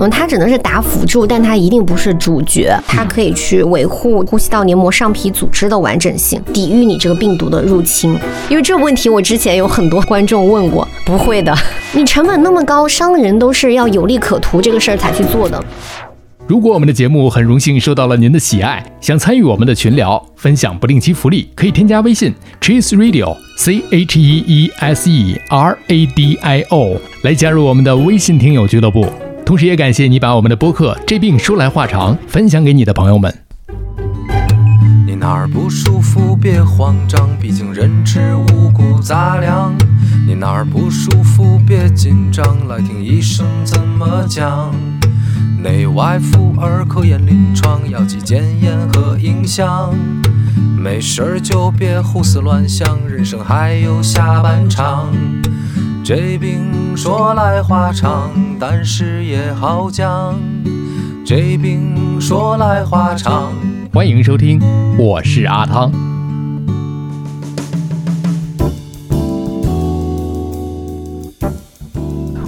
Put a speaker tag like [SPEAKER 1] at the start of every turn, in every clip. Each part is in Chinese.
[SPEAKER 1] 嗯，它只能是打辅助，但它一定不是主角。它可以去维护呼吸道黏膜上皮组织的完整性，抵御你这个病毒的入侵。因为这个问题，我之前有很多观众问过，不会的，你成本那么高，商人都是要有利可图这个事儿才去做的。
[SPEAKER 2] 如果我们的节目很荣幸受到了您的喜爱，想参与我们的群聊，分享不定期福利，可以添加微信 cheese radio c h e e s e r a d i o 来加入我们的微信听友俱乐部。同时也感谢你把我们的播客《这病说来话长》分享给你的朋友们。
[SPEAKER 3] 你哪儿不舒服别慌张，毕竟人吃五谷杂粮。你哪儿不舒服别紧张，来听医生怎么讲。内外妇儿科研临床，药剂检验和影像。没事儿就别胡思乱想，人生还有下半场。这病说来话长，但是也好讲。这病说来话长。
[SPEAKER 2] 欢迎收听，我是阿汤。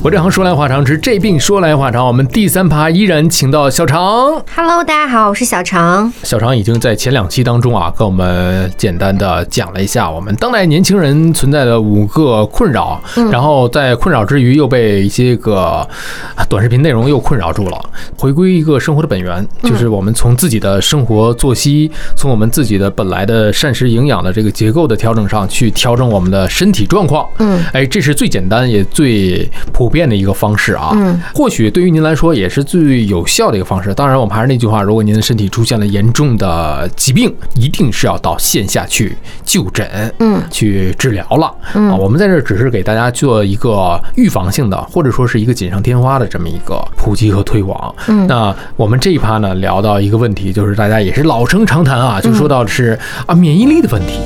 [SPEAKER 2] 我这行说来话长，之这病说来话长。我们第三趴依然请到小常。
[SPEAKER 1] Hello，大家好，我是小常。
[SPEAKER 2] 小常已经在前两期当中啊，跟我们简单的讲了一下我们当代年轻人存在的五个困扰，然后在困扰之余又被一些个短视频内容又困扰住了。回归一个生活的本源，就是我们从自己的生活作息，从我们自己的本来的膳食营养的这个结构的调整上去调整我们的身体状况。
[SPEAKER 1] 嗯，
[SPEAKER 2] 哎，这是最简单也最普遍的一个方式啊。
[SPEAKER 1] 嗯，
[SPEAKER 2] 或许对于您来说也是最有效的一个方式。当然，我们还是那句话，如果您的身体出现了严重的疾病，一定是要到线下去就诊，
[SPEAKER 1] 嗯，
[SPEAKER 2] 去治疗了。啊，我们在这儿只是给大家做一个预防性的，或者说是一个锦上添花的这么一个普及和推广。
[SPEAKER 1] 嗯
[SPEAKER 2] 那我们这一趴呢，聊到一个问题，就是大家也是老生常谈啊，就说到的是啊免疫力的问题。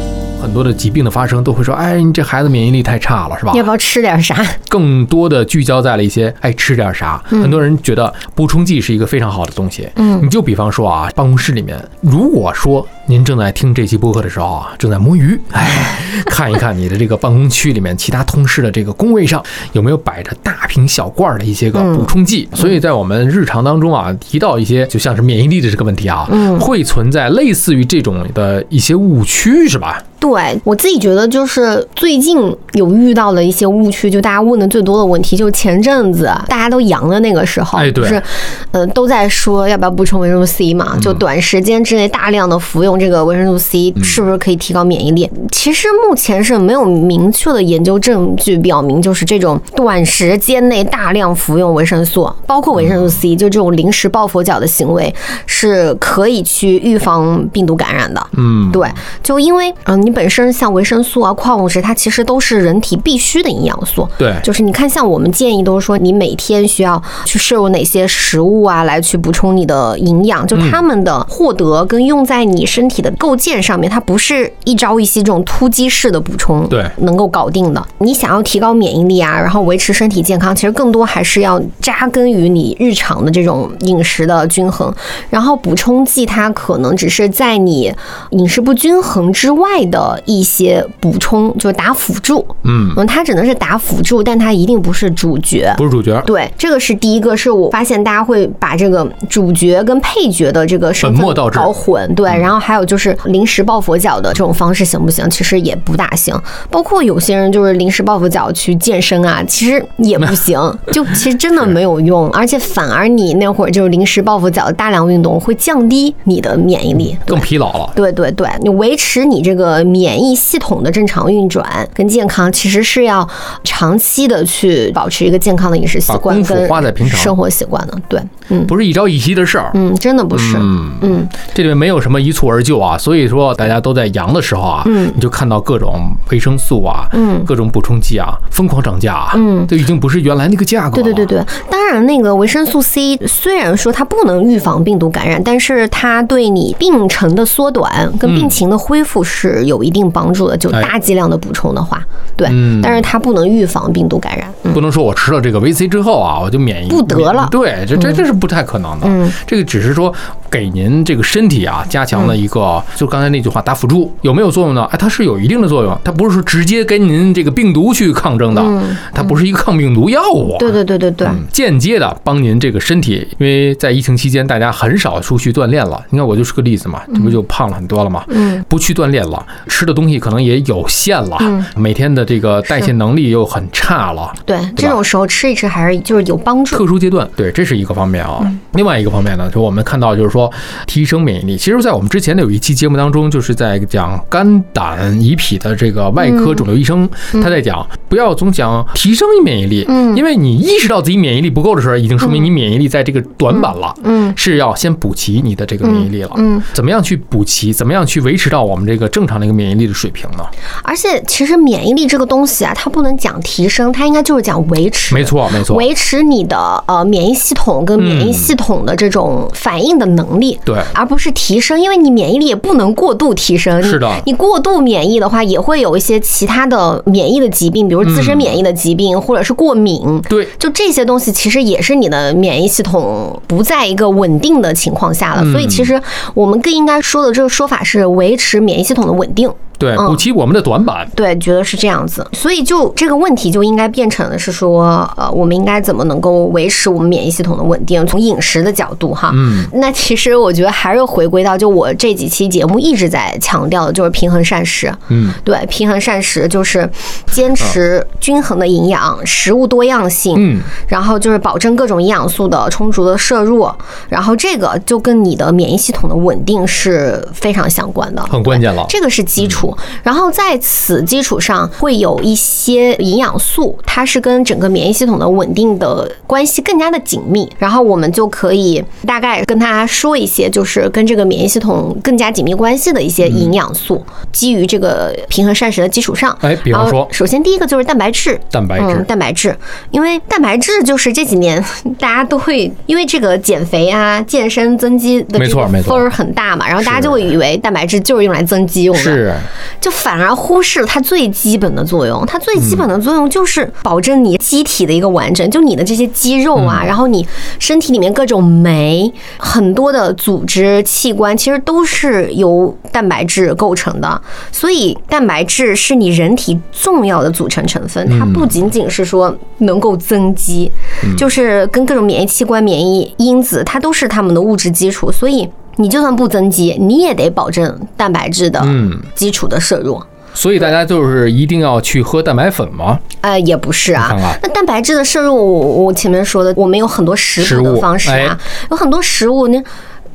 [SPEAKER 2] 很多的疾病的发生都会说，哎，你这孩子免疫力太差了，是吧？
[SPEAKER 1] 要不要吃点啥？
[SPEAKER 2] 更多的聚焦在了一些，哎，吃点啥？很多人觉得补充剂是一个非常好的东西。
[SPEAKER 1] 嗯
[SPEAKER 2] 你就比方说啊，办公室里面，如果说您正在听这期播客的时候啊，正在摸鱼，哎，看一看你的这个办公区里面其他同事的这个工位上有没有摆着大瓶小罐儿的一些个补充剂。所以在我们日常当中啊，提到一些就像是免疫力的这个问题啊，
[SPEAKER 1] 嗯
[SPEAKER 2] 会存在类似于这种的一些误区，是吧？
[SPEAKER 1] 对我自己觉得，就是最近有遇到的一些误区，就大家问的最多的问题，就是前阵子大家都阳的那个时候，
[SPEAKER 2] 哎对。
[SPEAKER 1] 就是，呃，都在说要不要补充维生素 C 嘛，就短时间之内大量的服用这个维生素 C，是不是可以提高免疫力？其实目前是没有明确的研究证据表明，就是这种短时间内大量服用维生素，包括维生素 C，就这种临时抱佛脚的行为，是可以去预防病毒感染的。
[SPEAKER 2] 嗯，
[SPEAKER 1] 对，就因为嗯、呃你本身像维生素啊、矿物质，它其实都是人体必需的营养素。
[SPEAKER 2] 对，
[SPEAKER 1] 就是你看，像我们建议都是说，你每天需要去摄入哪些食物啊，来去补充你的营养。就它们的获得跟用在你身体的构建上面，它不是一朝一夕这种突击式的补充，
[SPEAKER 2] 对
[SPEAKER 1] 能够搞定的。你想要提高免疫力啊，然后维持身体健康，其实更多还是要扎根于你日常的这种饮食的均衡。然后补充剂它可能只是在你饮食不均衡之外的一些补充，就是打辅助。
[SPEAKER 2] 嗯，
[SPEAKER 1] 嗯，它只能是打辅助，但它一定不是主角。
[SPEAKER 2] 不是主角，
[SPEAKER 1] 对，这个是第一个，是我发现大家会把这个主角跟配角的这个身份搞混，对，然后还有就是临时抱佛脚的这种方式行不行？其实也不大行。包括有些人就是临时抱佛脚去健身啊，其实也不行，就其实真的没有用，而且反而你那会儿就是临时抱佛脚的大量运动会降低你的免疫力，
[SPEAKER 2] 更疲劳了。
[SPEAKER 1] 对对对，你维持你这个免疫系统的正常运转跟健康，其实是要长期的去保持一个健康的饮食习惯跟
[SPEAKER 2] 花在平常。
[SPEAKER 1] 生活习惯的。对，嗯
[SPEAKER 2] 不是一朝一夕的事儿。
[SPEAKER 1] 嗯，真的不是，
[SPEAKER 2] 嗯，
[SPEAKER 1] 嗯。
[SPEAKER 2] 这里面没有什么一蹴而就啊，所以说大家都在阳的时候啊，
[SPEAKER 1] 嗯。
[SPEAKER 2] 你就看到各种维生素啊，
[SPEAKER 1] 嗯。
[SPEAKER 2] 各种补充剂啊，疯狂涨价啊，
[SPEAKER 1] 嗯。
[SPEAKER 2] 都已经不是原来那个价格了。
[SPEAKER 1] 对对对对，当然那个维生素 C 虽然说它不能预防病毒感染，但是它对你病程的缩短跟病情的恢复是有一定帮助的。就
[SPEAKER 2] 哎
[SPEAKER 1] 大剂量的补充的话，对，
[SPEAKER 2] 嗯
[SPEAKER 1] 但是它不能预防病毒感染。嗯
[SPEAKER 2] 不能说我吃了这个维 C 之后啊，我就免疫
[SPEAKER 1] 不得了
[SPEAKER 2] 对，这这这是不太可能的。
[SPEAKER 1] 嗯
[SPEAKER 2] 这个只是说给您这个身体啊加强了一个，就刚才那句话打辅助有没有作用呢？哎，它是有一定的作用，它不是说直接跟您这个病毒去抗争的，
[SPEAKER 1] 嗯
[SPEAKER 2] 它不是一个抗病毒药物。
[SPEAKER 1] 对对对对对，
[SPEAKER 2] 嗯间接的帮您这个身体，因为在疫情期间大家很少出去锻炼了。你看我就是个例子嘛，这不就胖了很多了嘛？
[SPEAKER 1] 嗯，
[SPEAKER 2] 不去锻炼了，吃的东西可能也有限了，
[SPEAKER 1] 嗯
[SPEAKER 2] 每天的这个代谢能力又很差了。
[SPEAKER 1] 对，这种时候吃一吃还是就是有帮助。
[SPEAKER 2] 特殊阶段，对，这是一个方面啊。
[SPEAKER 1] 嗯
[SPEAKER 2] 另外一个方面呢，就我们看到就是说提升免疫力。其实，在我们之前的有一期节目当中，就是在讲肝胆胰脾的这个外科肿瘤医生，他在讲不要总讲提升免疫力，
[SPEAKER 1] 嗯
[SPEAKER 2] 因为你意识到自己免疫力不够的时候，已经说明你免疫力在这个短板了。
[SPEAKER 1] 嗯
[SPEAKER 2] 是要先补齐你的这个免疫力了。
[SPEAKER 1] 嗯，
[SPEAKER 2] 怎么样去补齐？怎么样去维持到我们这个正常的一个免疫力的水平呢？
[SPEAKER 1] 而且其实免疫力这个东西啊，它不能讲提升，它应该就是讲维持。
[SPEAKER 2] 没。错，没错，
[SPEAKER 1] 维持你的呃免疫系统跟免疫系统的这种反应的能力，
[SPEAKER 2] 对
[SPEAKER 1] 而不是提升，因为你免疫力也不能过度提升。你
[SPEAKER 2] 是的
[SPEAKER 1] 你过度免疫的话，也会有一些其他的免疫的疾病，比如自身免疫的疾病，或者是过敏。
[SPEAKER 2] 对，
[SPEAKER 1] 就这些东西，其实也是你的免疫系统不在一个稳定的情况下了。
[SPEAKER 2] 嗯
[SPEAKER 1] 所以，其实我们更应该说的这个说法是维持免疫系统的稳定。
[SPEAKER 2] 对，
[SPEAKER 1] 嗯
[SPEAKER 2] 补齐我们的短板。
[SPEAKER 1] 对，觉得是这样子，所以就这个问题就应该变成的是说，呃，我们应该怎么能够维持我们免疫系统的稳定？从饮食的角度哈，
[SPEAKER 2] 嗯，
[SPEAKER 1] 那其实我觉得还是回归到就我这几期节目一直在强调的，就是平衡膳食。
[SPEAKER 2] 嗯，
[SPEAKER 1] 对，平衡膳食就是坚持均衡的营养，食物多样性，
[SPEAKER 2] 嗯，
[SPEAKER 1] 然后就是保证各种营养素的充足的摄入，然后这个就跟你的免疫系统的稳定是非常相关的，
[SPEAKER 2] 很关键了。
[SPEAKER 1] 这个是基础。然后在此基础上，会有一些营养素，它是跟整个免疫系统的稳定的关系更加的紧密。然后我们就可以大概跟大家说一些，就是跟这个免疫系统更加紧密关系的一些营养素。基于这个平衡膳食的基础上，
[SPEAKER 2] 哎比方说
[SPEAKER 1] 首先第一个就是蛋白质，
[SPEAKER 2] 蛋白质
[SPEAKER 1] 嗯，蛋白质，因为蛋白质就是这几年 大家都会因为这个减肥啊、健身增肌的
[SPEAKER 2] 没
[SPEAKER 1] 这个
[SPEAKER 2] 错没错
[SPEAKER 1] 分儿很大嘛，然后大家就会以为蛋白质就是用来增肌用的，
[SPEAKER 2] 是，
[SPEAKER 1] 就反而忽视了它最基本的作用。它最基本的作用就是保证你机体的一个完整，就你的这些肌肉啊，然后你身体里面各种酶，很多的组织器官其实都是由蛋白质构成的。所以蛋白质是你人体重要的组成成分，它不仅仅是说能够增肌，就是跟各种免疫器官、免疫因子，它都是它们的物质基础。所以你就算不增肌，你也得保证蛋白质的
[SPEAKER 2] 嗯
[SPEAKER 1] 基础的摄入。
[SPEAKER 2] 所以大家就是一定要去喝蛋白粉吗？
[SPEAKER 1] 呃，也不是啊
[SPEAKER 2] 看看。
[SPEAKER 1] 那蛋白质的摄入，我我前面说的，我们有很多食补的方式
[SPEAKER 2] 哎
[SPEAKER 1] 啊，有很多食物呢，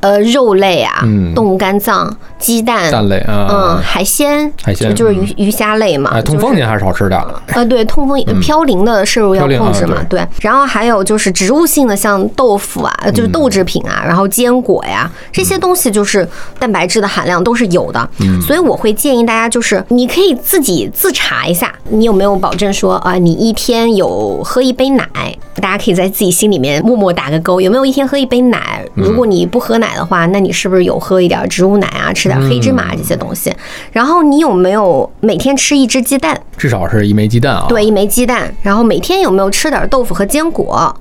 [SPEAKER 1] 呃，肉类啊，
[SPEAKER 2] 嗯
[SPEAKER 1] 动物肝脏、鸡蛋、
[SPEAKER 2] 蛋类
[SPEAKER 1] 嗯，
[SPEAKER 2] 啊，
[SPEAKER 1] 海鲜，
[SPEAKER 2] 海鲜
[SPEAKER 1] 就就是鱼鱼虾类嘛。
[SPEAKER 2] 哎，痛风您还是少吃的。
[SPEAKER 1] 呃，对，痛风嘌呤的摄入要控制嘛
[SPEAKER 2] 啊，
[SPEAKER 1] 对。然后还有就是植物性的，像豆腐啊，就是豆制品啊，然后坚果呀，这些东西就是蛋白质的含量都是有的。所以我会建议大家，就是你可以自己自查一下，你有没有保证说啊，你一天有喝一杯奶？大家可以在自己心里面默默打个勾，有没有一天喝一杯奶？如果你不喝奶的话，那你是不是有喝一点植物奶啊，吃点黑芝麻这些东西？然后你有没有每天吃一只鸡蛋？
[SPEAKER 2] 至少是一枚鸡蛋啊。
[SPEAKER 1] 对，一枚鸡蛋，然后每天有没有吃点豆腐和坚果？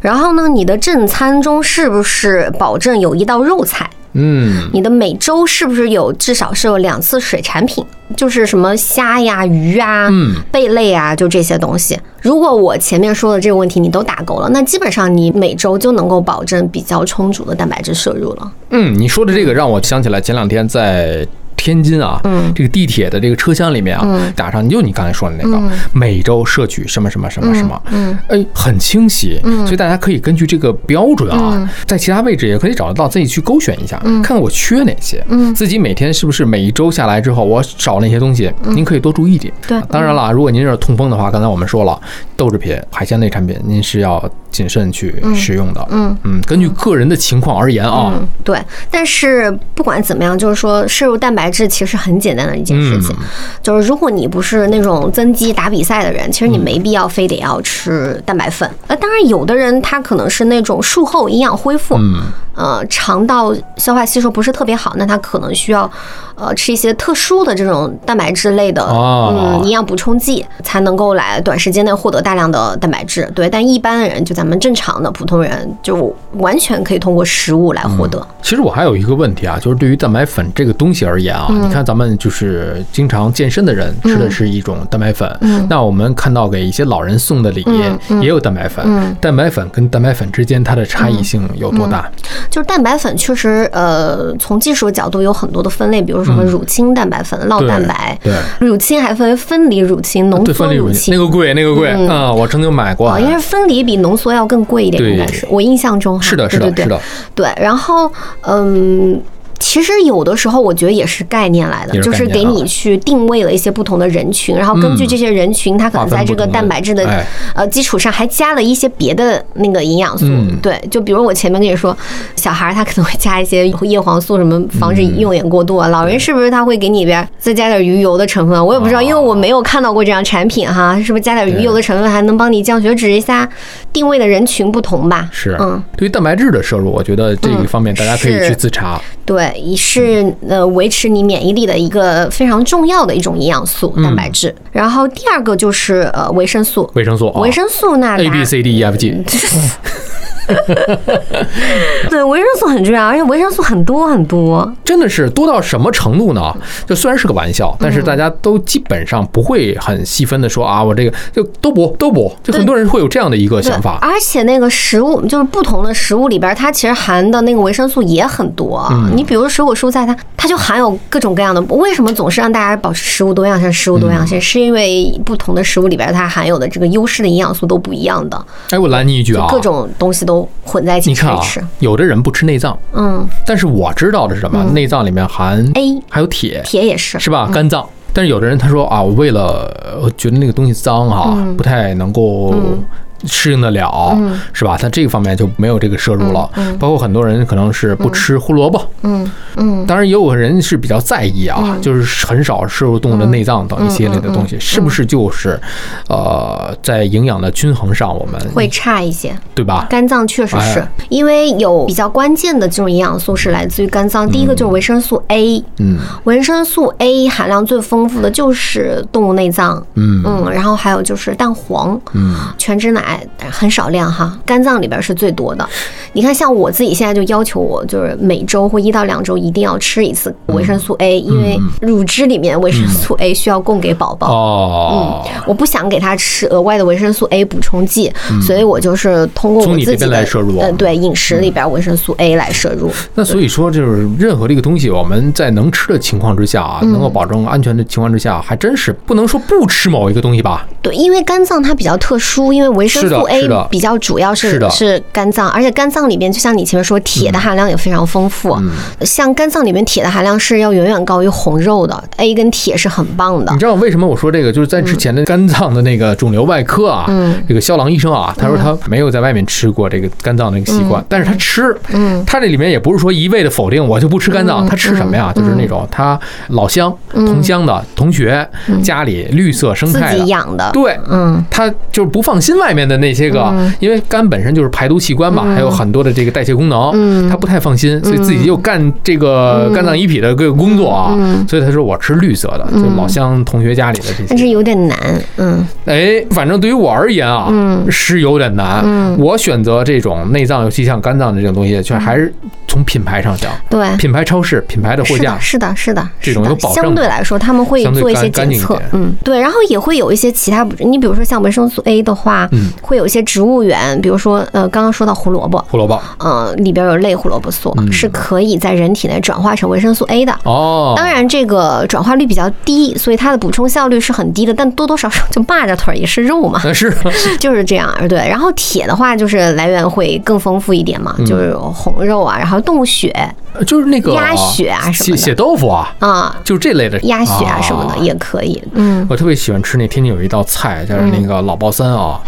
[SPEAKER 1] 然后呢，你的正餐中是不是保证有一道肉菜？
[SPEAKER 2] 嗯，
[SPEAKER 1] 你的每周是不是有至少是有两次水产品？就是什么虾呀、鱼啊、
[SPEAKER 2] 嗯
[SPEAKER 1] 贝类啊，就这些东西。如果我前面说的这个问题你都打勾了，那基本上你每周就能够保证比较充足的蛋白质摄入了。
[SPEAKER 2] 嗯，你说的这个让我想起来前两天在天津啊，
[SPEAKER 1] 嗯。
[SPEAKER 2] 这个地铁的这个车厢里面啊，
[SPEAKER 1] 嗯。
[SPEAKER 2] 打上就你刚才说的那个，
[SPEAKER 1] 嗯。
[SPEAKER 2] 每周摄取什么什么什么什么，
[SPEAKER 1] 嗯。
[SPEAKER 2] 哎，很清晰，
[SPEAKER 1] 嗯。
[SPEAKER 2] 所以大家可以根据这个标准啊，
[SPEAKER 1] 嗯。
[SPEAKER 2] 在其他位置也可以找得到，自己去勾选一下，
[SPEAKER 1] 嗯。
[SPEAKER 2] 看看我缺哪些，
[SPEAKER 1] 嗯。
[SPEAKER 2] 自己每天是不是每一周下来之后，我少那些东西，您可以多注意一点。
[SPEAKER 1] 对。
[SPEAKER 2] 当然了，如果您是痛风的话，刚才我们说了，豆制品、海鲜类产品，您是要谨慎去使用的。
[SPEAKER 1] 嗯。
[SPEAKER 2] 嗯，根据个人的情况而言啊。
[SPEAKER 1] 嗯，对。但是不管怎么样，就是说摄入蛋白质其实很简单的一件事情，
[SPEAKER 2] 嗯。
[SPEAKER 1] 就是如果你不是那种增肌打比赛的人，其实你没必要非得要吃蛋白粉。呃，当然有的人他可能是那种术后营养恢复，
[SPEAKER 2] 嗯
[SPEAKER 1] 呃，肠道消化吸收不是特别好，那他可能需要呃吃一些特殊的这种蛋白质类的
[SPEAKER 2] 哦。
[SPEAKER 1] 嗯营养补充剂，才能够来短时间内获得大量的蛋白质。对，但一般的人，就咱们正常的普通人，就完全可以通过食物来获得。
[SPEAKER 2] 其实我还有一个问题啊，就是对于蛋白粉这个东西而言啊，你看咱们就是经常健身的人吃的是一种蛋白粉，
[SPEAKER 1] 嗯。
[SPEAKER 2] 那我们看到给一些老人送的礼也有蛋白粉，
[SPEAKER 1] 嗯。
[SPEAKER 2] 蛋白粉跟蛋白粉之间它的差异性有多大？
[SPEAKER 1] 就是蛋白粉确实，呃，从技术角度有很多的分类，比如什么乳清蛋白粉、酪
[SPEAKER 2] 对
[SPEAKER 1] 蛋白，
[SPEAKER 2] 对
[SPEAKER 1] 乳清还分为分离乳清、浓
[SPEAKER 2] 缩，乳
[SPEAKER 1] 清
[SPEAKER 2] 那。个贵，那个贵
[SPEAKER 1] 嗯
[SPEAKER 2] 啊，我曾经买过
[SPEAKER 1] 哦，，因为分离比浓缩要更贵一点，应该是我印象中哈。
[SPEAKER 2] 是的，是的，是的，
[SPEAKER 1] 对，然后嗯。其实有的时候我觉得也是概念来的，就是给你去定位了一些不同的人群，然后根据
[SPEAKER 2] 嗯
[SPEAKER 1] 这些人群，他可能在这个蛋白质的
[SPEAKER 2] 哎
[SPEAKER 1] 呃基础上还加了一些别的那个营养素。
[SPEAKER 2] 嗯
[SPEAKER 1] 对，就比如我前面跟你说，小孩儿他可能会加一些叶黄素，什么防止
[SPEAKER 2] 嗯
[SPEAKER 1] 用眼过度啊。老人是不是他会给你边儿再加点鱼油的成分啊？我也不知道，因为我没有看到过这样产品哈，是不是加点鱼油的成分还能帮你降血脂一下？定位的人群不同吧？
[SPEAKER 2] 是
[SPEAKER 1] 嗯。
[SPEAKER 2] 对于蛋白质的摄入，我觉得这一方面大家可以去自查。
[SPEAKER 1] 对，一是呃维持你免疫力的一个非常重要的一种营养素，蛋白质。然后第二个就是呃维生素，
[SPEAKER 2] 维生素啊
[SPEAKER 1] 维生素那
[SPEAKER 2] ，A
[SPEAKER 1] 大
[SPEAKER 2] B C D E F G，
[SPEAKER 1] 对维生素很重要，而且维生素很多很多。
[SPEAKER 2] 真的是多到什么程度呢？就虽然是个玩笑，但是大家都基本上不会很细分的说啊，我这个就都补都补，就很多人会有这样的一个想法。
[SPEAKER 1] 而且那个食物就是不同的食物里边，它其实含的那个维生素也很多。
[SPEAKER 2] 嗯
[SPEAKER 1] 你比如水果蔬菜，它它就含有各种各样的。为什么总是让大家保持食物多样性？食物多样性、
[SPEAKER 2] 嗯
[SPEAKER 1] 是因为不同的食物里边它含有的这个优势的营养素都不一样的，
[SPEAKER 2] 哎，我拦你一句啊，
[SPEAKER 1] 各种东西都混在一起
[SPEAKER 2] 你看啊有的人不吃内脏，
[SPEAKER 1] 嗯。
[SPEAKER 2] 但是我知道的是什么？内脏里面含
[SPEAKER 1] ，A。
[SPEAKER 2] 还有铁，
[SPEAKER 1] 铁也是，
[SPEAKER 2] 是吧？肝脏。但是有的人他说啊，我为了呃觉得那个东西脏哈，
[SPEAKER 1] 嗯。
[SPEAKER 2] 不太能够适应得了，
[SPEAKER 1] 嗯
[SPEAKER 2] 是吧？他这个方面就没有这个摄入了。包括很多人可能是不吃胡萝卜，
[SPEAKER 1] 嗯嗯
[SPEAKER 2] 当然也有人是比较在意啊，就是很少摄入动物的内脏等一系列的东
[SPEAKER 1] 嗯
[SPEAKER 2] 西，是不是就是呃在营养的均衡上我们
[SPEAKER 1] 会差一些。
[SPEAKER 2] 对吧？
[SPEAKER 1] 肝脏确实是
[SPEAKER 2] 哎
[SPEAKER 1] 因为有比较关键的这种营养素是来自于肝脏，第一个就是维生素 A，
[SPEAKER 2] 嗯
[SPEAKER 1] 维生素 A 含量最丰富的就是动物内脏，
[SPEAKER 2] 嗯
[SPEAKER 1] 嗯，然后还有就是蛋黄，
[SPEAKER 2] 嗯，
[SPEAKER 1] 全脂奶很少量哈，肝脏里边是最多的。你看，像我自己现在就要求我，就是每周或一到两周一定要吃一次维生素 A，因为乳汁里面维生素 A 需要供给宝宝。
[SPEAKER 2] 哦，嗯
[SPEAKER 1] 我不想给他吃额外的维生素 A 补充剂，所以我就是通过
[SPEAKER 2] 从你这
[SPEAKER 1] 我自己
[SPEAKER 2] 来摄入
[SPEAKER 1] 嗯，对饮食里边维生素 A 来摄入。
[SPEAKER 2] 那所以说，就是任何这个东西，我们在能吃的情况之下啊，
[SPEAKER 1] 嗯
[SPEAKER 2] 能够保证安全的情况之下，还真是不能说不吃某一个东西吧？
[SPEAKER 1] 对，因为肝脏它比较特殊，因为维生
[SPEAKER 2] 是的
[SPEAKER 1] 素
[SPEAKER 2] 是的。
[SPEAKER 1] A 比较主要是
[SPEAKER 2] 是
[SPEAKER 1] 是肝脏，而且肝脏里边就像你前面说，铁的含量也非常丰富。
[SPEAKER 2] 嗯。
[SPEAKER 1] 像肝脏里面铁的含量是要远远高于红肉的，A 跟铁是很棒的。
[SPEAKER 2] 你。知道为什么我说这个？就是在之前的肝脏的那个肿瘤外科啊，
[SPEAKER 1] 嗯。
[SPEAKER 2] 这个肖郎医生啊，他说他没有在外面吃过这个肝脏的那个习惯，但是他吃，
[SPEAKER 1] 嗯。
[SPEAKER 2] 他这里面也不是说一味的否定我就不吃肝脏，他吃什么呀？就是那种他老乡、同乡的同学家里绿色生
[SPEAKER 1] 自
[SPEAKER 2] 态的，
[SPEAKER 1] 己养的，
[SPEAKER 2] 对，
[SPEAKER 1] 嗯，
[SPEAKER 2] 他就是不放心外面的那些个，因为肝本身就是排毒器官嘛，还有很多的这个代谢功能，
[SPEAKER 1] 嗯。
[SPEAKER 2] 他不太放心，所以自己又干这个肝脏遗体的这个工作啊，
[SPEAKER 1] 嗯。
[SPEAKER 2] 所以他说我吃绿色的，就老乡同学家里的这些。
[SPEAKER 1] 但是。有点难，嗯。
[SPEAKER 2] 哎，反正对于我而言啊，
[SPEAKER 1] 嗯。
[SPEAKER 2] 是有点难。
[SPEAKER 1] 嗯。
[SPEAKER 2] 我选择这种内脏，尤其像肝脏的这种东西，却还是从品牌上讲，
[SPEAKER 1] 对，
[SPEAKER 2] 品牌超市、品牌的货架
[SPEAKER 1] 是的，，是的，
[SPEAKER 2] 这种有保证
[SPEAKER 1] 相对来说，他们会做一些检测。嗯，对，然后也会有一些其他，你比如说像维生素 A 的话，
[SPEAKER 2] 嗯
[SPEAKER 1] 会有一些植物源，比如说呃，刚刚说到胡萝卜，
[SPEAKER 2] 胡萝卜
[SPEAKER 1] 呃，里边有类胡萝卜素，
[SPEAKER 2] 嗯
[SPEAKER 1] 是可以在人体内转化成维生素 A 的。
[SPEAKER 2] 哦，
[SPEAKER 1] 当然，这个转化率比较低，所以它的补充效率是很低的。但多多少少就蚂蚱腿儿也是肉嘛，
[SPEAKER 2] 是
[SPEAKER 1] 就是这样。对，然后铁的话就是来源会更丰富一点嘛，
[SPEAKER 2] 嗯
[SPEAKER 1] 就是红肉啊，然后动物血
[SPEAKER 2] 就是那个
[SPEAKER 1] 鸭血啊什么的。
[SPEAKER 2] 血血豆腐啊，
[SPEAKER 1] 啊，
[SPEAKER 2] 就这类的
[SPEAKER 1] 鸭血啊什么的也可以。嗯，
[SPEAKER 2] 我特别喜欢吃那天津有一道菜，叫那个老爆三啊，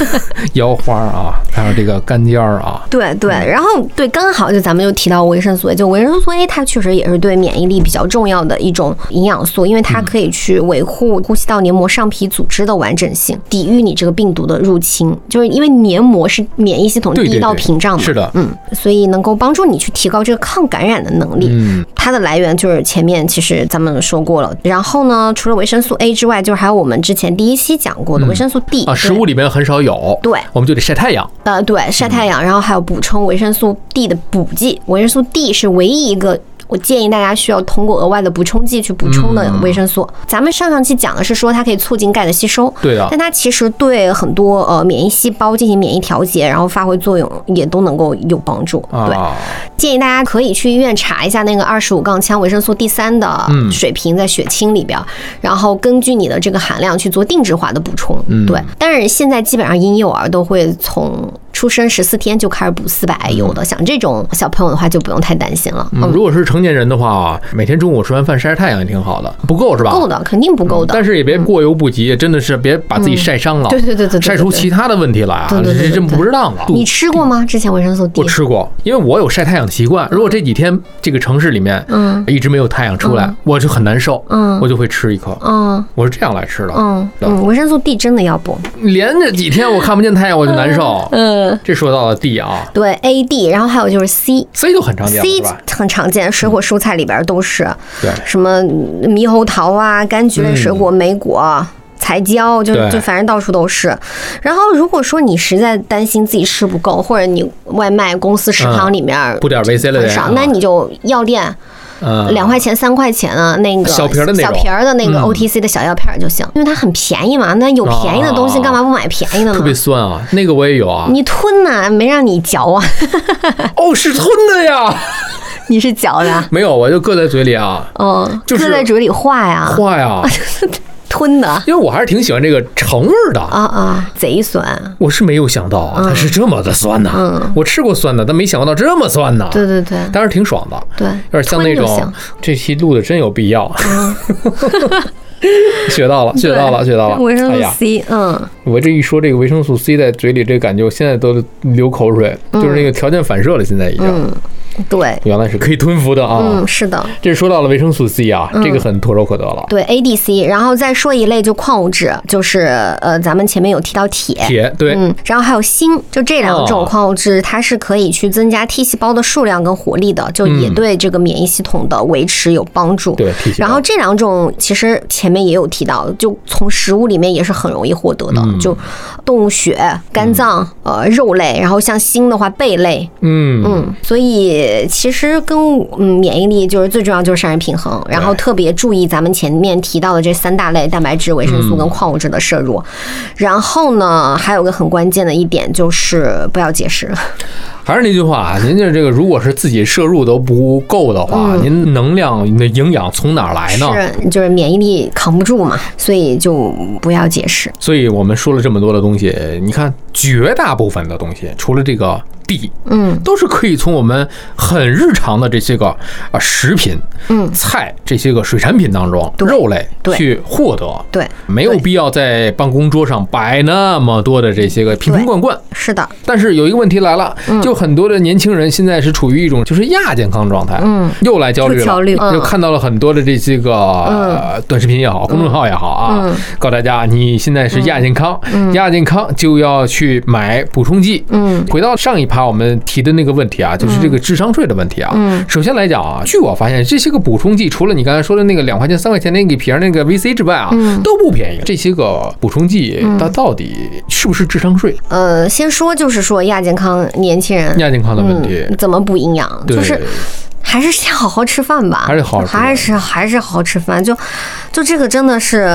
[SPEAKER 2] 腰花啊，还有这个干尖儿啊。
[SPEAKER 1] 对对，然后对，刚好就咱们就提到维生素 A，就维生素 A 它确实也是对免疫力比较重要的一种营养素，因为它可以去维护呼吸道黏膜上皮组织的完整性，抵御你这个病毒的入侵。就是因为黏膜是免疫系统第一道屏障嘛，
[SPEAKER 2] 是的。
[SPEAKER 1] 嗯，所以能够帮助你去提高这个抗感染的能力。
[SPEAKER 2] 嗯，
[SPEAKER 1] 它的来源就是前面其实咱们说过了，然后呢，除了维生素 A 之外，就是还有我们之前第一期讲过的维生素 D
[SPEAKER 2] 啊，食物里面很少有，
[SPEAKER 1] 对。
[SPEAKER 2] 我们就得晒太阳。
[SPEAKER 1] 呃，对，晒太阳，然后还有补充维生素 D 的补剂。维生素 D 是唯一一个我建议大家需要通过额外的补充剂去补充的维生素。咱们上上期讲的是说它可以促进钙的吸收，
[SPEAKER 2] 对的
[SPEAKER 1] 但它其实对很多呃免疫细胞进行免疫调节，然后发挥作用也都能够有帮助。对，
[SPEAKER 2] 啊，
[SPEAKER 1] 建议大家可以去医院查一下那个二十五杠羟维生素 D 三的
[SPEAKER 2] 嗯
[SPEAKER 1] 水平在血清里边，然后根据你的这个含量去做定制化的补充。
[SPEAKER 2] 嗯
[SPEAKER 1] 对，但是现在基本上婴幼儿都会从出生十四天就开始补四百 IU 的，像这种小朋友的话就不用太担心了。
[SPEAKER 2] 嗯，如果是成年人的话，每天中午吃完饭晒晒太阳也挺好的，不够是吧？
[SPEAKER 1] 够的，肯定不够的。
[SPEAKER 2] 但是也别过犹不及，真的是别把自己晒伤了，
[SPEAKER 1] 对对对对对对
[SPEAKER 2] 晒出其他的问题来啊，这真不值当了。
[SPEAKER 1] 你吃过吗？之前维生素 D
[SPEAKER 2] 我吃过，因为我有晒太阳的习惯。如果这几天这个城市里面，
[SPEAKER 1] 嗯
[SPEAKER 2] 一直没有太阳出来，我就很难受，
[SPEAKER 1] 嗯
[SPEAKER 2] 我就会吃一颗。
[SPEAKER 1] 嗯
[SPEAKER 2] 我是这样来吃的，
[SPEAKER 1] 嗯嗯，维生素 D 真的要补。
[SPEAKER 2] 连着几天我看不见太阳我就难受。
[SPEAKER 1] 嗯，
[SPEAKER 2] 这说到了 D 啊。
[SPEAKER 1] 对 A D，然后还有就是 C。
[SPEAKER 2] ，C 就很常见了
[SPEAKER 1] C？很常见，水果蔬菜里边都是。
[SPEAKER 2] 对，
[SPEAKER 1] 什么猕猴桃啊、柑橘类水果、莓果。彩椒就就反正到处都是，然后如果说你实在担心自己吃不够，或者你外卖公司食堂里面
[SPEAKER 2] 补点维 C 类的
[SPEAKER 1] 很少，
[SPEAKER 2] 啊。
[SPEAKER 1] 那你就药店
[SPEAKER 2] 嗯，
[SPEAKER 1] 两块钱、三块钱啊那个
[SPEAKER 2] 小瓶儿的那种。
[SPEAKER 1] 小瓶儿的那个
[SPEAKER 2] 嗯。
[SPEAKER 1] OTC 的小药片就行，因为它很便宜嘛。那有便宜的东西，
[SPEAKER 2] 哦
[SPEAKER 1] 干嘛不买便宜的呢？
[SPEAKER 2] 特别？酸啊，那个我也有啊。
[SPEAKER 1] 你吞呐，没让你嚼啊，
[SPEAKER 2] 哦，是吞的呀，
[SPEAKER 1] 你是嚼的，
[SPEAKER 2] 没有，我就搁在嘴里啊，
[SPEAKER 1] 嗯，
[SPEAKER 2] 就是
[SPEAKER 1] 搁在嘴里化呀，
[SPEAKER 2] 化呀，
[SPEAKER 1] 吞的
[SPEAKER 2] 因为我还是挺喜欢这个橙味儿的。
[SPEAKER 1] 啊啊，贼酸。
[SPEAKER 2] 我是没有想到啊，它是这么的酸呐、
[SPEAKER 1] 嗯
[SPEAKER 2] 我吃过酸的，但没想到这么酸呐。
[SPEAKER 1] 对对对
[SPEAKER 2] 但是挺爽的，
[SPEAKER 1] 对，
[SPEAKER 2] 有点像那种这期录的真有必要。
[SPEAKER 1] 嗯
[SPEAKER 2] 学到了，学到了，学到了。
[SPEAKER 1] 维生素，C，嗯，
[SPEAKER 2] 我这一说这个维生素 C 在嘴里，这感觉我现在都流口水，就是那个条件反射了。现在已经，
[SPEAKER 1] 嗯对，
[SPEAKER 2] 原来是可以吞服的啊。
[SPEAKER 1] 嗯，是的，
[SPEAKER 2] 这说到了维生素 C 啊，这个很唾手可得了。
[SPEAKER 1] 对 ADC，然后再说一类就矿物质，就是呃，咱们前面有提到铁。
[SPEAKER 2] 铁对，
[SPEAKER 1] 嗯，然后还有锌，就这两种
[SPEAKER 2] 哦
[SPEAKER 1] 矿物质，它是可以去增加 T 细胞的数量跟活力的，就也
[SPEAKER 2] 嗯
[SPEAKER 1] 对这个免疫系统的维持有帮助。
[SPEAKER 2] 对
[SPEAKER 1] 然后这两种其实前面也有提到，就从食物里面也是很容易获得的，
[SPEAKER 2] 嗯。
[SPEAKER 1] 就动物血、肝脏、呃肉类，然后像锌的话贝类，
[SPEAKER 2] 嗯。
[SPEAKER 1] 嗯，所以其实跟嗯免疫力就是最重要就是膳食平衡，然后特别注意咱们前面提到的这三大类蛋白质、维生素跟矿物质的摄入。然后呢，还有个很关键的一点就是不要节食。
[SPEAKER 2] 还是那句话啊，您这这个如果是自己摄入都不够的话，您能量、您的营养从哪儿来呢？
[SPEAKER 1] 是，就是免疫力扛不住嘛，所以就不要节食。
[SPEAKER 2] 所以我们说了这么多的东西，你看绝大部分的东西，除了这个
[SPEAKER 1] 嗯，
[SPEAKER 2] 都是可以从我们很日常的这些个啊食品、
[SPEAKER 1] 嗯。
[SPEAKER 2] 菜这些个水产品当中，
[SPEAKER 1] 对。
[SPEAKER 2] 肉类
[SPEAKER 1] 对。
[SPEAKER 2] 去获得。
[SPEAKER 1] 对，
[SPEAKER 2] 没有必要在办公桌上摆那么多的这些个瓶瓶罐罐。
[SPEAKER 1] 是的，
[SPEAKER 2] 但是有一个问题来了，就很多的年轻人现在是处于一种就是亚健康状态，
[SPEAKER 1] 嗯，
[SPEAKER 2] 又来焦虑了，
[SPEAKER 1] 又
[SPEAKER 2] 看到了很多的这些个呃短视频也好，公众号也好啊
[SPEAKER 1] 嗯，
[SPEAKER 2] 告诉大家你现在是亚健康，亚健康就要去买补充剂。
[SPEAKER 1] 嗯。
[SPEAKER 2] 回到上一趴我们提的那个问题啊，就是这个智商税的问题啊。
[SPEAKER 1] 嗯
[SPEAKER 2] 首先来讲啊，据我发现，这些个补充剂除了你刚才说的那个两块钱、三块钱那个瓶儿那个 VC 之外啊，
[SPEAKER 1] 嗯
[SPEAKER 2] 都不便宜。这些个补充剂它到底是不是智商税？
[SPEAKER 1] 呃，先说就是说亚健康年轻人
[SPEAKER 2] 亚健康的问题，
[SPEAKER 1] 嗯、怎么补营养，就是还是先好好吃饭吧，
[SPEAKER 2] 还是好好吃
[SPEAKER 1] 还是还是好好吃饭，就就这个真的是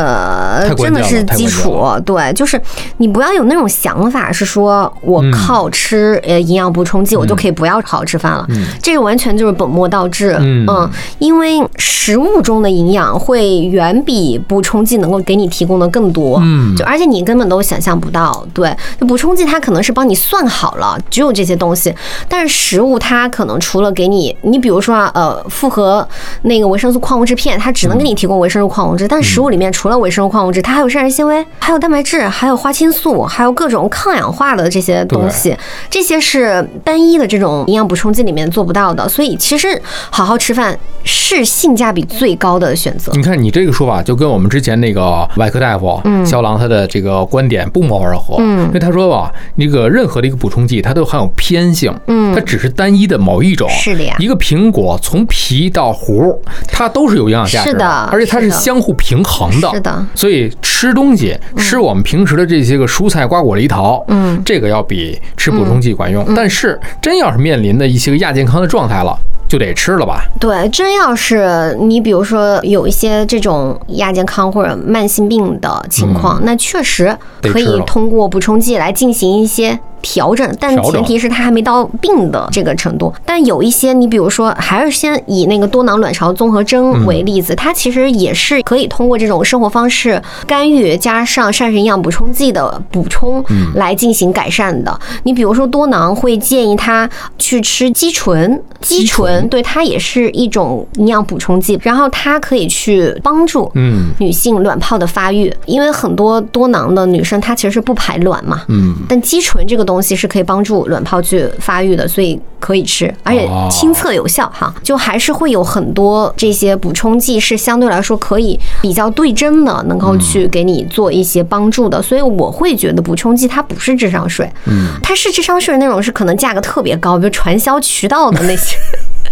[SPEAKER 1] 真的是基础，对，就是你不要有那种想法，是说我
[SPEAKER 2] 嗯。
[SPEAKER 1] 靠吃呃营养补充剂，我就可以不要好好吃饭了，这个完全就是本末倒置，
[SPEAKER 2] 嗯。
[SPEAKER 1] 因为食物中的营养会远比补充剂能够给你提供的更多，
[SPEAKER 2] 嗯。
[SPEAKER 1] 就而且你根本都想象不到，对，就补充剂它可能是帮你算好了，只有这些东西，但是食物它可能除了给你，你比如说啊，呃，复合那个维生素矿物质片，它只能给你提供维生素矿物质，但食物里面除了维生素矿物质，它还有膳食纤维，还有蛋白质，还有花青素，还有各种抗氧化的这些东西，这些是单一的这种营养补充剂里面做不到的，所以其实好好吃饭是性价比最高的选择。
[SPEAKER 2] 你看你这个说法，就跟我们之前那个外科大夫肖郎他的这个观点不谋而合。
[SPEAKER 1] 嗯
[SPEAKER 2] 因为他说吧，那个任何的一个补充剂，它都含有偏性，
[SPEAKER 1] 嗯
[SPEAKER 2] 它只是单一的某一种。
[SPEAKER 1] 是的呀
[SPEAKER 2] 一个苹果从皮到核，它都是有营养价值
[SPEAKER 1] 是的
[SPEAKER 2] 而且它是相互平衡的。
[SPEAKER 1] 是的
[SPEAKER 2] 所以吃东西，吃我们平时的这些个蔬菜、瓜果、梨桃，
[SPEAKER 1] 嗯
[SPEAKER 2] 这个要比吃补充剂管用。但是真要是面临的一些个亚健康的状态了。就就得吃了吧？
[SPEAKER 1] 对，真要是你比如说有一些这种亚健康或者慢性病的情况，那确实可以通过补充剂来进行一些。调整，但前提是它还没到病的这个程度。但有一些，你比如说，还是先以那个多囊卵巢综合征为例子，它其实也是可以通过这种生活方式干预，加上膳食营养补充剂的补充来进行改善的。你比如说多囊会建议他去吃肌醇，肌
[SPEAKER 2] 肌醇
[SPEAKER 1] 醇对它也是一种营养补充剂，然后它可以去帮助
[SPEAKER 2] 嗯。
[SPEAKER 1] 女性卵泡的发育，因为很多多囊的女生她其实是不排卵嘛，
[SPEAKER 2] 嗯，
[SPEAKER 1] 但肌醇这个东西是可以帮助卵泡去发育的，所以可以吃，而且
[SPEAKER 2] 哦。
[SPEAKER 1] 亲测有效哈。就还是会有很多这些补充剂是相对来说可以比较对症的，能够去给你做一些帮助的。所以我会觉得补充剂它不是智商税，
[SPEAKER 2] 嗯，
[SPEAKER 1] 它是智商税那种是可能价格特别高，比如传销渠道的那些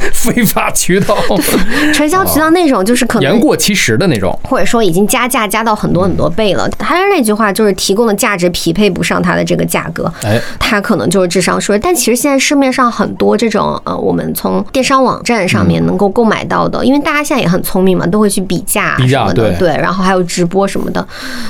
[SPEAKER 2] 非法渠道，
[SPEAKER 1] 传销渠道那种，就是可能
[SPEAKER 2] 言过其实的那种。
[SPEAKER 1] 或者说已经加价加到很多很多倍了。还是那句话，就是提供的价值匹配不上它的这个价格，
[SPEAKER 2] 哎，
[SPEAKER 1] 它可能就是智商税。但其实现在市面上很多这种呃，我们从电商网站上面能够购买到的，因为大家现在也很聪明嘛，都会去比价
[SPEAKER 2] 比价
[SPEAKER 1] 什么的，
[SPEAKER 2] 对
[SPEAKER 1] 对，然后还有直播什么的，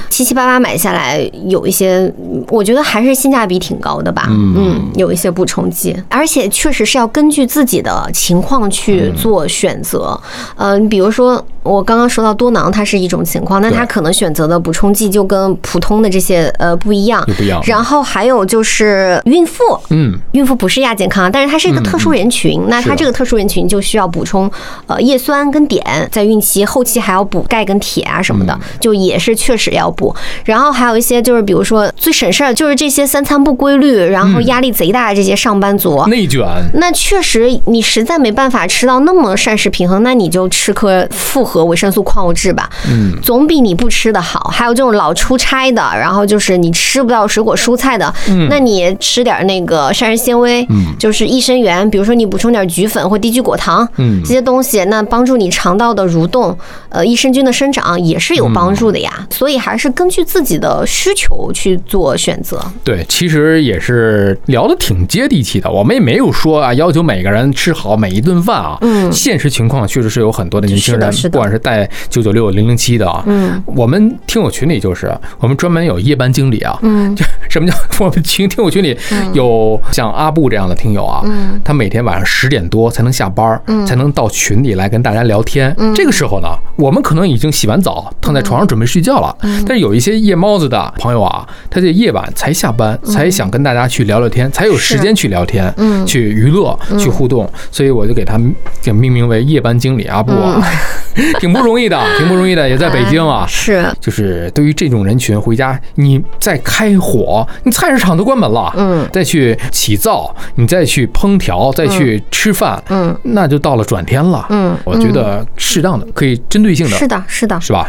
[SPEAKER 1] 七七八八买下来，有一些嗯我觉得还是性价比挺高的吧。
[SPEAKER 2] 嗯
[SPEAKER 1] 有一些补充剂，而且确实是要根据自己的情况去做选择。嗯，你比如说我刚刚说到多囊，它是一种情况，那它可能选择的补充剂就跟普通的这些呃不一样。
[SPEAKER 2] 不一样。
[SPEAKER 1] 然后还有就是孕妇，
[SPEAKER 2] 嗯，
[SPEAKER 1] 孕妇不是亚健康，但是它是一个特殊人群，那它这个特殊人群就需要补充呃叶酸跟碘，在孕期后期还要补钙跟铁啊什么的，就也是确实要补。然后还有一些就是比如说最省事儿就是这些三餐不规律，然后压力贼大的这些上班族。
[SPEAKER 2] 内卷，
[SPEAKER 1] 那确实，你实在没办法吃到那么膳食平衡，那你就吃颗复合维生素矿物质吧，
[SPEAKER 2] 嗯，
[SPEAKER 1] 总比你不吃的好。还有这种老出差的，然后就是你吃不到水果蔬菜的，那你吃点那个膳食纤维，
[SPEAKER 2] 嗯
[SPEAKER 1] 就是益生元，比如说你补充点菊粉或低聚果糖，
[SPEAKER 2] 嗯
[SPEAKER 1] 这些东西，那帮助你肠道的蠕动，呃，益生菌的生长也是有帮助的呀。所以还是根据自己的需求去做选择。
[SPEAKER 2] 对，其实也是聊的挺接地气的。我们也没有说啊，要求每个人吃好每一顿饭啊。
[SPEAKER 1] 嗯
[SPEAKER 2] 现实情况确实是有很多的年轻人，
[SPEAKER 1] 是的
[SPEAKER 2] 管是带九九六、零零七的啊，
[SPEAKER 1] 嗯。
[SPEAKER 2] 我们听友群里就是我们专门有夜班经理啊。
[SPEAKER 1] 嗯。
[SPEAKER 2] 就什么叫 我们群听友群里有像阿布这样的听友啊，
[SPEAKER 1] 嗯。
[SPEAKER 2] 他每天晚上十点多才能下班，才能到群里来跟大家聊天。
[SPEAKER 1] 嗯。
[SPEAKER 2] 这个时候呢，我们可能已经洗完澡，躺在床上准备睡觉了。
[SPEAKER 1] 嗯。
[SPEAKER 2] 但是有一些夜猫子的朋友啊，他在夜晚才下班，才想跟大家去聊聊天，才有时间去聊天，
[SPEAKER 1] 嗯。
[SPEAKER 2] 去娱乐，去互动。所以我就给他给命名为夜班经理阿布啊，挺不容易的，挺不容易的，也在北京啊
[SPEAKER 1] 哎。是，
[SPEAKER 2] 就是对于这种人群，回家你再开火，你菜市场都关门了，
[SPEAKER 1] 嗯
[SPEAKER 2] 再去起灶，你再去烹调，再去吃饭，
[SPEAKER 1] 嗯
[SPEAKER 2] 那就到了转天了。
[SPEAKER 1] 嗯
[SPEAKER 2] 我觉得适当的，可以针对性的，
[SPEAKER 1] 是的，是的，
[SPEAKER 2] 是吧？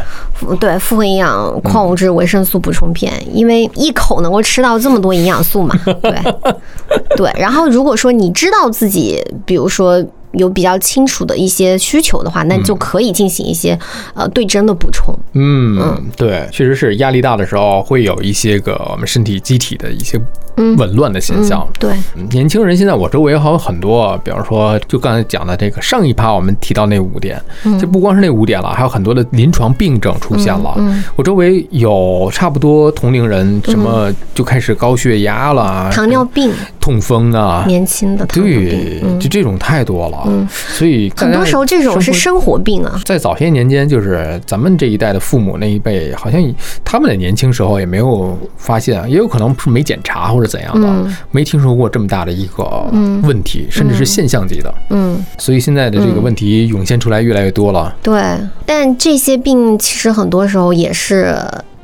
[SPEAKER 1] 对复合营养、矿物质、维生素补充片，因为一口能够吃到这么多营养素嘛，对对。然后如果说你知道自己，比如说。有比较清楚的一些需求的话，那就可以进行一些呃对症的补充。
[SPEAKER 2] 嗯，对，确实是压力大的时候会有一些个我们身体机体的一些紊乱的现象。
[SPEAKER 1] 对，
[SPEAKER 2] 年轻人现在我周围还有很多，比方说就刚才讲的这个上一趴我们提到那五点，就不光是那五点了，还有很多的临床病症出现了。
[SPEAKER 1] 嗯
[SPEAKER 2] 我周围有差不多同龄人，什么就开始高血压了，
[SPEAKER 1] 糖尿病，
[SPEAKER 2] 痛风啊，
[SPEAKER 1] 年轻的
[SPEAKER 2] 对，，
[SPEAKER 1] 嗯。
[SPEAKER 2] 就这种太多了。
[SPEAKER 1] 嗯
[SPEAKER 2] 所以
[SPEAKER 1] 很多时候这种是
[SPEAKER 2] 生活
[SPEAKER 1] 病啊。
[SPEAKER 2] 在早些年间，就是咱们这一代的父母那一辈，好像他们的年轻时候也没有发现，也有可能是没检查或者怎样的，
[SPEAKER 1] 嗯
[SPEAKER 2] 没听说过这么大的一个问题，甚至是现象级的。
[SPEAKER 1] 嗯，
[SPEAKER 2] 所以现在的这个问题涌现出来越来越多了。
[SPEAKER 1] 对。但这些病其实很多时候也是。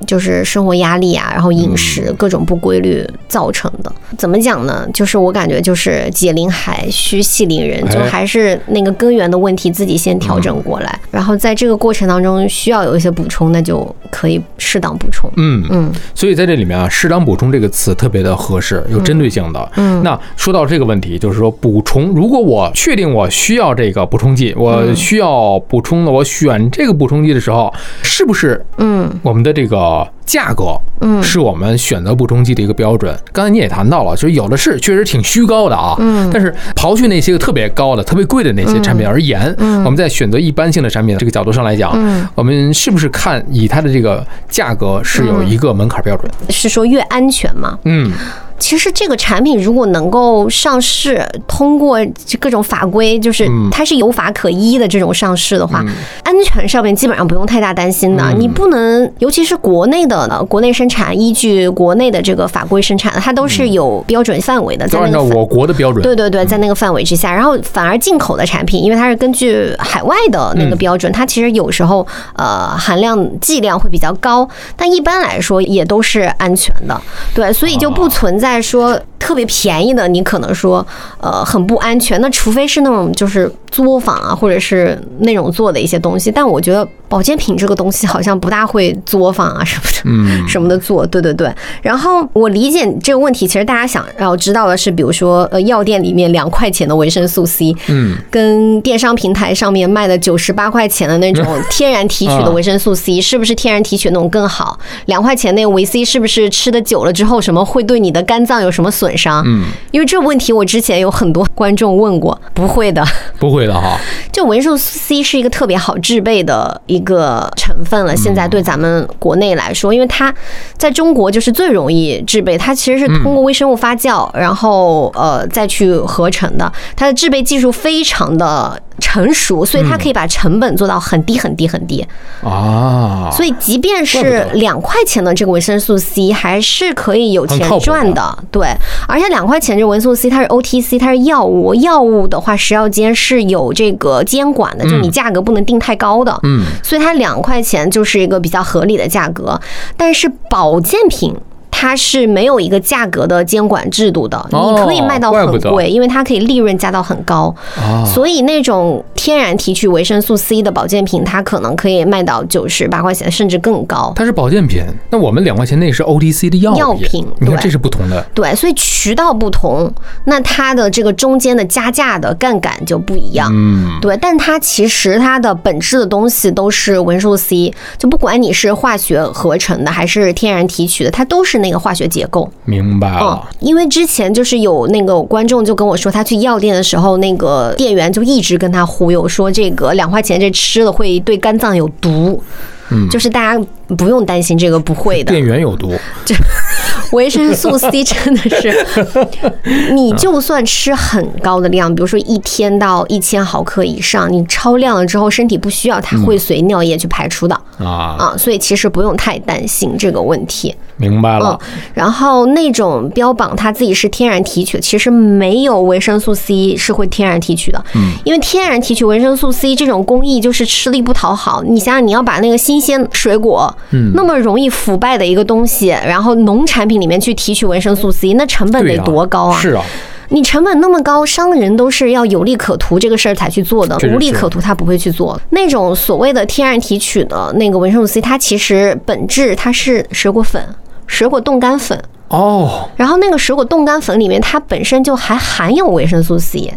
[SPEAKER 1] 就是生活压力啊，然后饮食各种不规律造成的。怎么讲呢？就是我感觉就是解铃还须系铃人，就
[SPEAKER 2] 哎
[SPEAKER 1] 还是那个根源的问题自己先调整过来，然后在这个过程当中需要有一些补充，那就可以适当补充。
[SPEAKER 2] 嗯。
[SPEAKER 1] 嗯。
[SPEAKER 2] 所以在这里面啊，适当补充这个词特别的合适，有针对性的。
[SPEAKER 1] 嗯。
[SPEAKER 2] 那说到这个问题，就是说补充，如果我确定我需要这个补充剂，我需要补充的，我选这个补充剂的时候，是不是
[SPEAKER 1] 嗯。
[SPEAKER 2] 我们的这个个价格，
[SPEAKER 1] 嗯。
[SPEAKER 2] 是我们选择补充剂的一个标准。刚才你也谈到了，就是有的是确实挺虚高的啊，
[SPEAKER 1] 嗯。
[SPEAKER 2] 但是刨去那些个特别高的、特别贵的那些产品而言，
[SPEAKER 1] 嗯。
[SPEAKER 2] 我们在选择一般性的产品这个角度上来讲，
[SPEAKER 1] 嗯。
[SPEAKER 2] 我们是不是看以它的这个价格是有一个门槛标准？
[SPEAKER 1] 是说越安全吗？
[SPEAKER 2] 嗯，
[SPEAKER 1] 其实这个产品如果能够上市，通过各种法规，就是
[SPEAKER 2] 嗯
[SPEAKER 1] 它是有法可依的这种上市的话，安全上面基本上不用太大担心的。
[SPEAKER 2] 嗯
[SPEAKER 1] 你不能，尤其是国内的呢，国内生产依据国内的这个法规生产的，它都是有标准范围的，在
[SPEAKER 2] 按照我国的标准。
[SPEAKER 1] 对对对，在那个范围之下，然后反而进口的产品，因为它是根据海外的那个标准，它其实有时候呃含量剂量会比较高，但一般来说也都是安全的。对，所以就不存在再说特别便宜的，你可能说呃很不安全。那除非是那种就是作坊啊，或者是那种做的一些东西，但我觉得保健品这个东西好像不大会作坊啊什么的。
[SPEAKER 2] 嗯，
[SPEAKER 1] 什么的做，对对对。然后我理解这个问题，其实大家想要知道的是，比如说呃，药店里面两块钱的维生素 C，
[SPEAKER 2] 嗯，
[SPEAKER 1] 跟电商平台上面卖的九十八块钱的那种 天然提取的维生素 C，是不是天然提取那种更好？两块钱那个维 C 是不是吃的久了之后，什么会对你的肝脏有什么损伤？
[SPEAKER 2] 嗯，
[SPEAKER 1] 因为这个问题我之前有很多观众问过，不会的。
[SPEAKER 2] 不会的哈。
[SPEAKER 1] 就维生素 C 是一个特别好制备的一个成分了，现在对咱们国内来说，因为它在中国就是最容易制备，它其实是通过微生物发酵，然后呃再去合成的，它的制备技术非常的成熟，所以它可以把成本做到很低很低很低。
[SPEAKER 2] 啊，
[SPEAKER 1] 所以即便是两块钱的这个维生素 C，还是可以有钱赚的。对，而且两块钱这个维生素 C 它是 OTC，它是药物，药物的话食药监是有这个监管的，就你价格不能定太高的。
[SPEAKER 2] 嗯，
[SPEAKER 1] 所以它两块钱就是一个比较合理的价格。但是保健品。它是没有一个价格的监管制度的，
[SPEAKER 2] 哦
[SPEAKER 1] 你可以卖到很贵，因为它可以利润加到很高。
[SPEAKER 2] 啊，
[SPEAKER 1] 所以那种天然提取维生素 C 的保健品，它可能可以卖到九十八块钱，甚至更高。
[SPEAKER 2] 它是保健品，那我们两块钱那是 OTC 的药
[SPEAKER 1] 药品对
[SPEAKER 2] 你看这是不同的。
[SPEAKER 1] 对，所以渠道不同，那它的这个中间的加价的杠杆就不一样。
[SPEAKER 2] 嗯，
[SPEAKER 1] 对，但它其实它的本质的东西都是维生素 C，就不管你是化学合成的还是天然提取的，它都是那个化学结构。
[SPEAKER 2] 明白
[SPEAKER 1] 嗯
[SPEAKER 2] 了。，
[SPEAKER 1] 因为之前就是有那个观众就跟我说，他去药店的时候，那个店员就一直跟他忽悠说，这个两块钱这吃了会对肝脏有毒。
[SPEAKER 2] 嗯
[SPEAKER 1] 就是大家不用担心这个不会的
[SPEAKER 2] 店，员有毒，这
[SPEAKER 1] 维生素 C 真的是，你就算吃很高的量，比如说一天到一千毫克以上，你超量了之后，身体不需要，它会随尿液去排出的
[SPEAKER 2] 啊，
[SPEAKER 1] 啊，所以其实不用太担心这个问题。嗯
[SPEAKER 2] 明白了。，
[SPEAKER 1] 然后那种标榜它自己是天然提取，其实没有维生素 C 是会天然提取的。
[SPEAKER 2] 嗯，
[SPEAKER 1] 因为天然提取维生素 C 这种工艺就是吃力不讨好。你想想，你要把那个新鲜水果，
[SPEAKER 2] 嗯
[SPEAKER 1] 那么容易腐败的一个东西，然后农产品里面去提取维生素 C，那成本得多高啊！
[SPEAKER 2] 是啊，
[SPEAKER 1] 你成本那么高，商人都是要有利可图这个事儿才去做的无利可图他不会去做。那种所谓的天然提取的那个维生素 C，它其实本质它是水果粉。水果冻干粉，
[SPEAKER 2] 哦，
[SPEAKER 1] 然后那个水果冻干粉里面它本身就还含有维生素 C，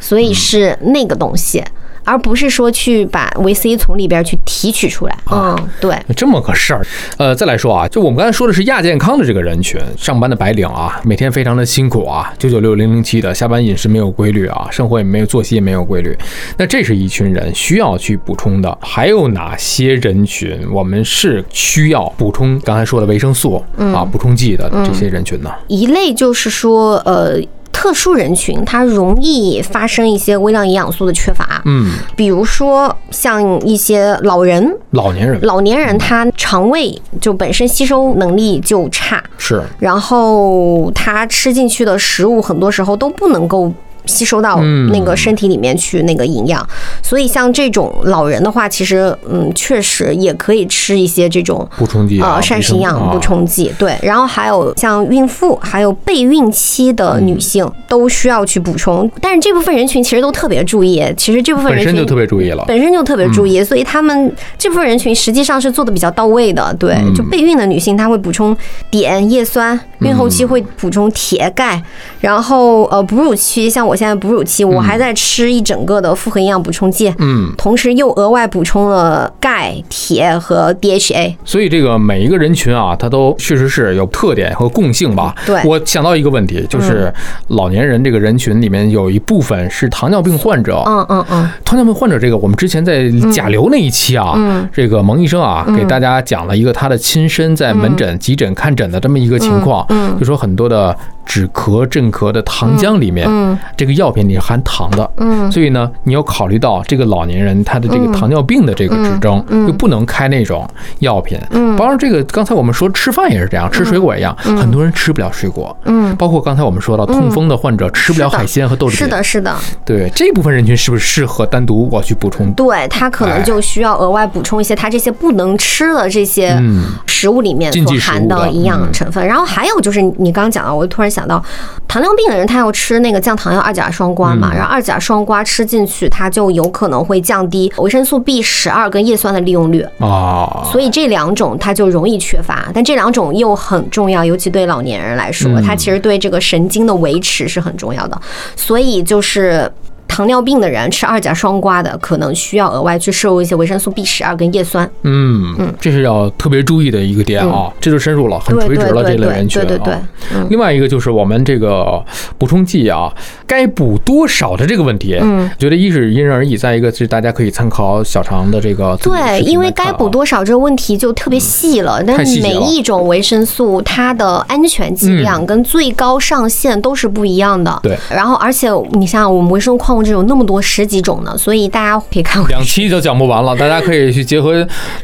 [SPEAKER 1] 所以是那个东西，而不是说去把维 C 从里边去提取出来。嗯，对，
[SPEAKER 2] 这么个事儿，呃，再来说啊，就我们刚才说的是亚健康的这个人群，上班的白领啊，每天非常的辛苦啊，九九六零零七的，下班饮食没有规律啊，生活也没有作息也没有规律，那这是一群人需要去补充的。还有哪些人群我们是需要补充刚才说的维生素啊、补充剂的这些人群呢？
[SPEAKER 1] 一类就是说，呃。特殊人群，它容易发生一些微量营养素的缺乏，
[SPEAKER 2] 嗯，
[SPEAKER 1] 比如说像一些老人、
[SPEAKER 2] 老年人。
[SPEAKER 1] 老年人，他肠胃就本身吸收能力就差，
[SPEAKER 2] 是。
[SPEAKER 1] 然后他吃进去的食物很多时候都不能够。吸收到
[SPEAKER 2] 嗯
[SPEAKER 1] 那个身体里面去那个营养，所以像这种老人的话，其实嗯，确实也可以吃一些这种
[SPEAKER 2] 补充剂啊，
[SPEAKER 1] 呃膳食营养补充剂。对，然后还有像孕妇，还有备孕期的女性
[SPEAKER 2] 嗯
[SPEAKER 1] 都需要去补充，但是这部分人群其实都特别注意，其实这部分人群
[SPEAKER 2] 本身就特别注意了。
[SPEAKER 1] 本身就特别注意，所以他们这部分人群实际上是做的比较到位的。对，
[SPEAKER 2] 嗯
[SPEAKER 1] 就备孕的女性，她会补充碘、叶酸；孕后期会补充铁、钙。然后呃，哺乳期像我现在哺乳期，我还在吃一整个的复合营养补充剂，
[SPEAKER 2] 嗯，
[SPEAKER 1] 同时又额外补充了钙、铁和 DHA。
[SPEAKER 2] 所以这个每一个人群啊，它都确实是有特点和共性吧。
[SPEAKER 1] 对。
[SPEAKER 2] 我想到一个问题，就是老年人这个人群里面有一部分是糖尿病患者。
[SPEAKER 1] 嗯嗯嗯，
[SPEAKER 2] 糖尿病患者这个，我们之前在甲流那一期啊，
[SPEAKER 1] 嗯
[SPEAKER 2] 这个蒙医生啊，给大家讲了一个他的亲身在门诊、急诊看诊的这么一个情况，
[SPEAKER 1] 嗯嗯。
[SPEAKER 2] 就说很多的止咳镇咳的糖浆里面，
[SPEAKER 1] 嗯。
[SPEAKER 2] 这个药品里是含糖的，
[SPEAKER 1] 嗯。
[SPEAKER 2] 所以呢，你要考虑到这个老年人他的这个糖尿病的这个指征，又不能开那种药品。
[SPEAKER 1] 嗯。
[SPEAKER 2] 包括这个刚才我们说吃饭也是这样，吃水果也一样，很多人吃不了水果。
[SPEAKER 1] 嗯，
[SPEAKER 2] 包括刚才我们说到痛风的患者吃不了海鲜和豆制品，
[SPEAKER 1] 是的，是的，
[SPEAKER 2] 对这部分人群是不是适合单独我去补充？
[SPEAKER 1] 对他可能就需要额外补充一些他这些不能吃的这些
[SPEAKER 2] 嗯。
[SPEAKER 1] 食物里面所含的营养
[SPEAKER 2] 嗯。
[SPEAKER 1] 成分。然后还有就是你刚刚讲到，我就突然想到，糖尿病的人他要吃那个降糖药二甲双胍
[SPEAKER 2] 嗯
[SPEAKER 1] 嘛，然后二甲双胍吃进去，它就有可能会降低维生素 B 十二跟叶酸的利用率。
[SPEAKER 2] 啊，
[SPEAKER 1] 所以这两种它就容易缺乏，但这两种又很重要，尤其对老年人来说，
[SPEAKER 2] 嗯
[SPEAKER 1] 它其实对这个神经的维持是很重要的。所以就是糖尿病的人吃二甲双胍的，可能需要额外去摄入一些维生素 B 十二跟叶酸。
[SPEAKER 2] 嗯，这是要特别注意的一个点啊，这就深入了，很垂直了这类人群
[SPEAKER 1] 对对对。
[SPEAKER 2] 另外一个就是我们这个补充剂啊，该补多少的这个问题，
[SPEAKER 1] 嗯，
[SPEAKER 2] 觉得一是因人而异，再一个是大家可以参考小肠的这个
[SPEAKER 1] 对，因为该补多少这个问题就特别细了，但是每一种维生素它的安全剂量跟最高上限都是不一样的。
[SPEAKER 2] 对，
[SPEAKER 1] 然后而且你想想，我们维生素矿物质有那么多十几种呢，所以大家可以看我。
[SPEAKER 2] 两期就讲不完了，大家可以去结合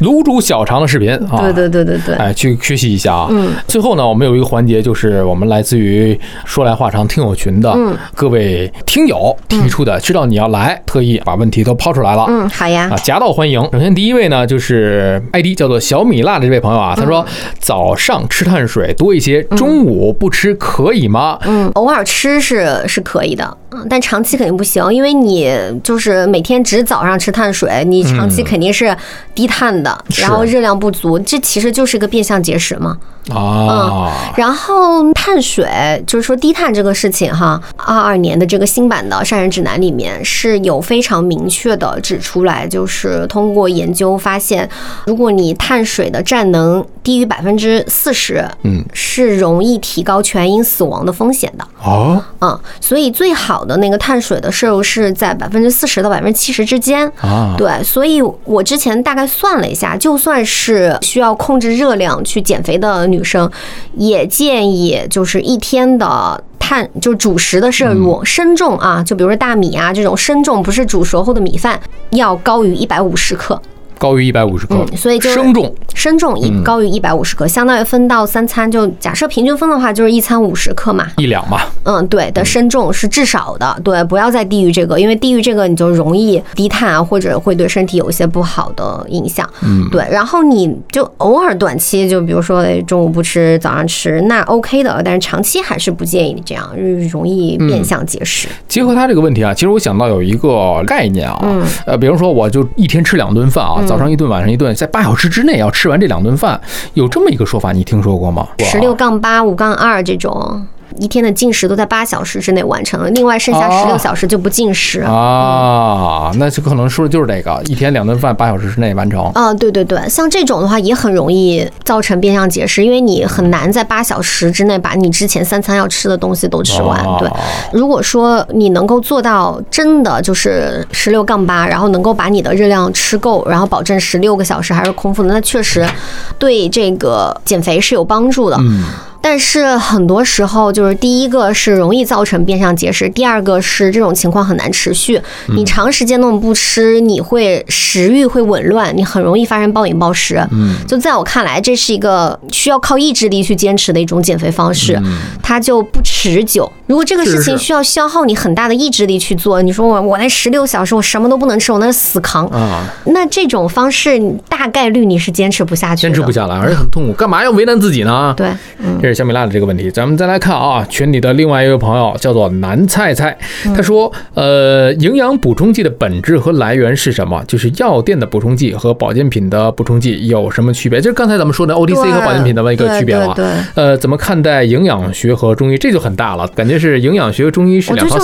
[SPEAKER 2] 卤煮小肠的视频啊。
[SPEAKER 1] 对对对对对。
[SPEAKER 2] 哎，去学习一下啊。
[SPEAKER 1] 嗯。
[SPEAKER 2] 最后呢，我们有一个环节，就是我们来自于说来话长听友群的
[SPEAKER 1] 嗯
[SPEAKER 2] 各位听友提出的，知道你要来，特意把问题都抛出来了。
[SPEAKER 1] 嗯，好呀
[SPEAKER 2] 啊，。夹道欢迎。首先第一位呢，就是 ID 叫做小米辣的这位朋友啊，他
[SPEAKER 1] 嗯
[SPEAKER 2] 说早上吃碳水多一些，中午不吃可以吗？
[SPEAKER 1] 嗯，偶尔吃是是可以的，嗯，但长期肯定不行，因为你就是每天只早上吃碳水，你长期肯定是低碳的，
[SPEAKER 2] 是
[SPEAKER 1] 然后热量不足，这其实就是个变相节食嘛。
[SPEAKER 2] 啊，
[SPEAKER 1] 然后碳水就是说低碳这个事情哈，二二年的这个新版的膳食指南里面是有非常明确的指出来，就是通过研究发现，如果你碳水的占能低于百分之四十，
[SPEAKER 2] 嗯，
[SPEAKER 1] 是容易提高全因死亡的风险的。
[SPEAKER 2] 哦
[SPEAKER 1] 嗯，所以最好的那个碳水的摄入是在百分之四十到百分之七十之间。
[SPEAKER 2] 啊，
[SPEAKER 1] 对，所以我之前大概算了一下，就算是需要控制热量去减肥的女生，也建议就是一天的。碳就主食的摄入，生重啊，就比如说大米啊这种生重，不是煮熟后的米饭，要高于一百五十克。
[SPEAKER 2] 高于一百五十克，
[SPEAKER 1] 嗯所以就是
[SPEAKER 2] 生重。
[SPEAKER 1] 生重一高于一百五十克，相当于分到三餐，就假设平均分的话，就是一餐五十克嘛。
[SPEAKER 2] 一两嘛，
[SPEAKER 1] 嗯，对的，生重是至少的，对，不要再低于这个，因为低于这个你就容易低碳啊，或者会对身体有一些不好的影响。
[SPEAKER 2] 嗯，
[SPEAKER 1] 对，然后你就偶尔短期，就比如说哎中午不吃，早上吃，那 OK 的，但是长期还是不建议你这样，容易变相节食。
[SPEAKER 2] 结合他这个问题啊，其实我想到有一个概念啊，
[SPEAKER 1] 嗯。
[SPEAKER 2] 呃，比如说我就一天吃两顿饭啊，早上一顿，晚上一顿，在八小时之内要吃完这两顿饭，有这么一个说法，你听说过吗？
[SPEAKER 1] 十六杠八、五杠二这种。一天的进食都在八小时之内完成了，另外剩下
[SPEAKER 2] 哦
[SPEAKER 1] 十六小时就不进食。
[SPEAKER 2] 啊，那就可能说的就是这个，一天两顿饭八小时之内完成。
[SPEAKER 1] 啊，对对对，像这种的话也很容易造成变相节食，因为你很难在八小时之内把你之前三餐要吃的东西都吃完。
[SPEAKER 2] 哦
[SPEAKER 1] 对，如果说你能够做到真的就是十六杠八，然后能够把你的热量吃够，然后保证十六个小时还是空腹的，那确实对这个减肥是有帮助的。
[SPEAKER 2] 嗯，
[SPEAKER 1] 但是很多时候，就是第一个是容易造成变相节食，第二个是这种情况很难持续。你长时间那么不吃，你会食欲会紊乱，你很容易发生暴饮暴食。
[SPEAKER 2] 嗯，
[SPEAKER 1] 就在我看来，这是一个需要靠意志力去坚持的一种减肥方式，
[SPEAKER 2] 嗯
[SPEAKER 1] 它就不持久。如果这个事情需要消耗你很大的意志力去做，你说我我那十六小时我什么都不能吃，我那是死扛。
[SPEAKER 2] 啊，
[SPEAKER 1] 那这种方式大概率你是坚持不下去。
[SPEAKER 2] 坚持不下来，而且很痛苦，干嘛要为难自己呢？
[SPEAKER 1] 对，嗯。
[SPEAKER 2] 这是是小米辣的这个问题。咱们再来看啊，群里的另外一位朋友叫做南菜菜，他说，呃，营养补充剂的本质和来源是什么？就是药店的补充剂和保健品的补充剂有什么区别？就是刚才咱们说的 OTC 和保健品的一个区别
[SPEAKER 1] 了。
[SPEAKER 2] 呃，怎么看待营养学和中医？这就很大了，感觉是营养学和中医是两套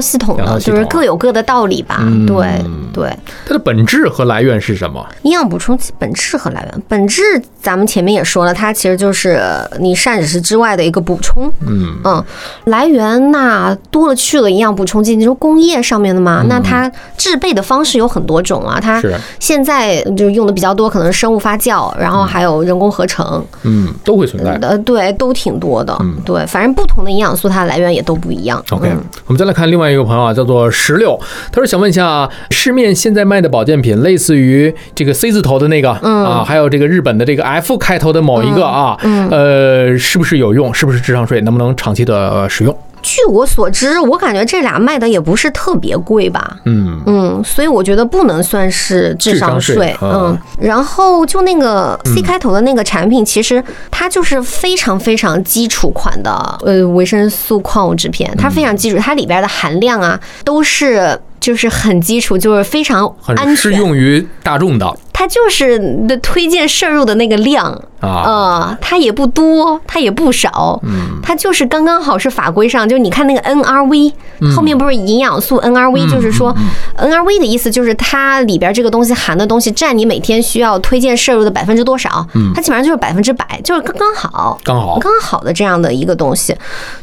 [SPEAKER 2] 系统。
[SPEAKER 1] 两套系统就是各有各的道理吧。
[SPEAKER 2] 嗯
[SPEAKER 1] 对对，
[SPEAKER 2] 它的本质和来源是什么？
[SPEAKER 1] 营养补充剂本质和来源，本质咱们前面也说了，它其实就是你膳食之外的一个补充。
[SPEAKER 2] 嗯
[SPEAKER 1] 嗯，来源那多了去了，营养补充剂，你说工业上面的嘛，那它制备的方式有很多种啊。它
[SPEAKER 2] 是
[SPEAKER 1] 现在就用的比较多，可能是生物发酵，然后还有人工合成，
[SPEAKER 2] 嗯，都会存在。
[SPEAKER 1] 呃，对，都挺多的。
[SPEAKER 2] 嗯
[SPEAKER 1] 对，反正不同的营养素，它的来源也都不一样。
[SPEAKER 2] OK，、
[SPEAKER 1] 嗯
[SPEAKER 2] 我们再来看另外一个朋友啊，叫做石榴，他说想问一下，市面现在卖的保健品，类似于这个 C 字头的那个、
[SPEAKER 1] 嗯
[SPEAKER 2] 啊，还有这个日本的这个 F 开头的某一个啊，
[SPEAKER 1] 嗯
[SPEAKER 2] 呃，是不是有用？是不是智商税？能不能长期的呃使用？
[SPEAKER 1] 据我所知，我感觉这俩卖的也不是特别贵吧。
[SPEAKER 2] 嗯
[SPEAKER 1] 嗯，所以我觉得不能算是智商
[SPEAKER 2] 税
[SPEAKER 1] 嗯，然后就那个 C 开头的那个产品，其实它就是非常非常基础款的呃维生素矿物质片，它非常基础，它里边的含量啊都是就是很基础，就是非常
[SPEAKER 2] 很
[SPEAKER 1] 安全。
[SPEAKER 2] 适用于大众的
[SPEAKER 1] 它就是你的推荐摄入的那个量。
[SPEAKER 2] 啊。
[SPEAKER 1] 呃，它也不多，它也不少，
[SPEAKER 2] 嗯
[SPEAKER 1] 它就是刚刚好是法规上，就你看那个 NRV
[SPEAKER 2] 嗯
[SPEAKER 1] 后面不是营养素 NRV，就是说 NRV 的意思就是它里边这个东西含的东西占你每天需要推荐摄入的百分之多少，它基本上就是百分之百，就是刚刚好。
[SPEAKER 2] 刚好
[SPEAKER 1] 刚好的这样的一个东西，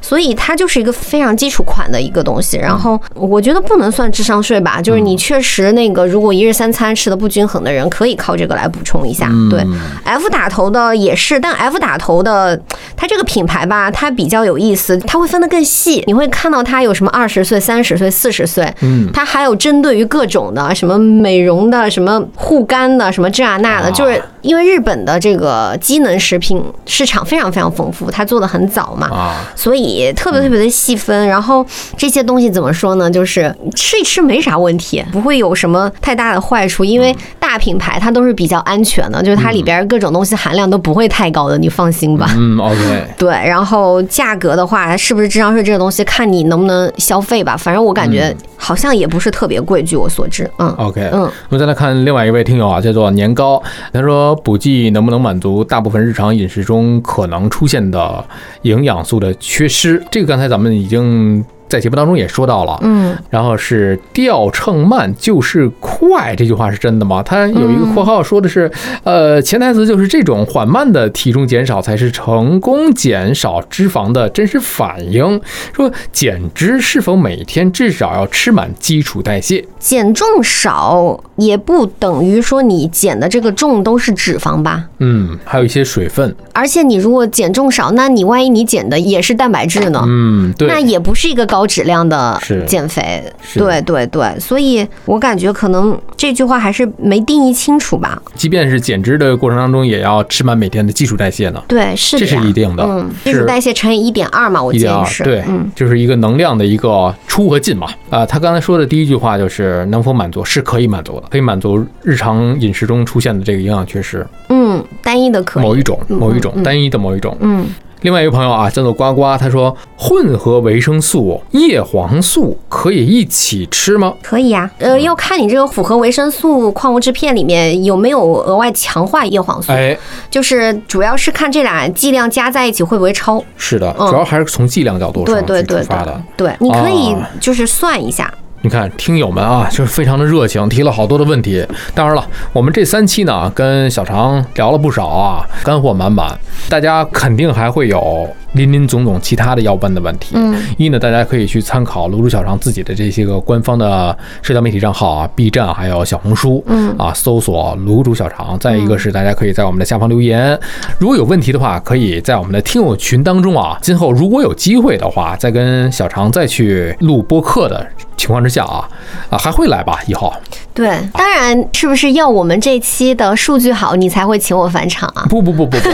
[SPEAKER 1] 所以它就是一个非常基础款的一个东西。然后我觉得不能算智商税吧，就是你确实那个如果一日三餐吃的不均衡的人，可以靠这个来补充一下。对，F 打头的也是，但 F 打头的它这个品牌吧，它比较有意思，它会分得更细，你会看到它有什么二十岁、三十岁、四十岁，
[SPEAKER 2] 嗯，
[SPEAKER 1] 它还有针对于各种的什么美容的、什么护肝的、什么这啊那的，
[SPEAKER 2] 啊。
[SPEAKER 1] 就是因为日本的这个机能食品市场非常非常丰富，它做的很早嘛。
[SPEAKER 2] 啊，
[SPEAKER 1] 所以特别特别的细分，然后这些东西怎么说呢？就是吃一吃没啥问题，不会有什么太大的坏处，因为大品牌它都是比较安全的，就是它里边各种东西含量都不会太高的，你放心吧。
[SPEAKER 2] 嗯，OK，
[SPEAKER 1] 对，然后价格的话，是不是智商税这个东西，看你能不能消费吧。反正我感觉好像也不是特别贵，据我所知，嗯
[SPEAKER 2] OK，
[SPEAKER 1] 嗯，
[SPEAKER 2] 我们再来看另外一位听友啊，叫做年糕，他说补剂能不能满足大部分日常饮食中可能出现的营养素的缺失？这个刚才咱们已经在节目当中也说到了，
[SPEAKER 1] 嗯，
[SPEAKER 2] 然后是掉秤慢就是快，这句话是真的吗？它有一个括号说的是，呃，潜台词就是这种缓慢的体重减少才是成功减少脂肪的真实反应。说减脂是否每天至少要吃满基础代谢？
[SPEAKER 1] 减重少也不等于说你减的这个重都是脂肪吧。
[SPEAKER 2] 嗯，还有一些水分。
[SPEAKER 1] 而且你如果减重少，那你万一你减的也是蛋白质呢？
[SPEAKER 2] 嗯，对，
[SPEAKER 1] 那也不是一个高质量的减肥，对对对，所以我感觉可能这句话还是没定义清楚吧。
[SPEAKER 2] 即便是减脂的过程当中，也要吃满每天的基础代谢呢。
[SPEAKER 1] 对，是
[SPEAKER 2] 这
[SPEAKER 1] 的这
[SPEAKER 2] 是一定的
[SPEAKER 1] 嗯，基础代谢乘以一点二嘛，我
[SPEAKER 2] 一点二，
[SPEAKER 1] 记得是，
[SPEAKER 2] 对，
[SPEAKER 1] 嗯，
[SPEAKER 2] 就是一个能量的一个出和进嘛。啊、他刚才说的第一句话就是能否满足，是可以满足的，可以满足日常饮食中出现的这个营养缺失，
[SPEAKER 1] 嗯，单一的可以，
[SPEAKER 2] 某一种、
[SPEAKER 1] 嗯
[SPEAKER 2] 某一种、
[SPEAKER 1] 嗯
[SPEAKER 2] 单一的某一种。
[SPEAKER 1] 嗯，
[SPEAKER 2] 另外一个朋友啊，叫做呱呱，他说混合维生素叶黄素可以一起吃吗？
[SPEAKER 1] 可以呀、呃，要看你这个复合维生素矿物质片里面有没有额外强化叶黄素，
[SPEAKER 2] 哎，
[SPEAKER 1] 就是主要是看这俩剂量加在一起会不会超。
[SPEAKER 2] 是的，
[SPEAKER 1] 嗯
[SPEAKER 2] 主要还是从剂量角度上去
[SPEAKER 1] 对对对
[SPEAKER 2] 出发的
[SPEAKER 1] 对。，对，你可以
[SPEAKER 2] 啊
[SPEAKER 1] 就是算一下，
[SPEAKER 2] 你看，听友们啊，就是非常的热情，提了好多的问题。当然了，我们这三期呢，跟小常聊了不少啊，干货满满。大家肯定还会有林林总总其他的要问的问题。
[SPEAKER 1] 嗯，
[SPEAKER 2] 一呢，大家可以去参考卤煮小常自己的这些个官方的社交媒体账号啊，B 站还有小红书，
[SPEAKER 1] 嗯
[SPEAKER 2] 啊，搜索卤煮小常。再一个是大家可以在我们的下方留言，如果有问题的话，可以在我们的听友群当中啊，今后如果有机会的话，再跟小常再去录播客的情况之下啊，啊还会来吧？以后
[SPEAKER 1] 对，当然是不是要我们这期的数据好，你才会请我返场啊？
[SPEAKER 2] 不不不不不，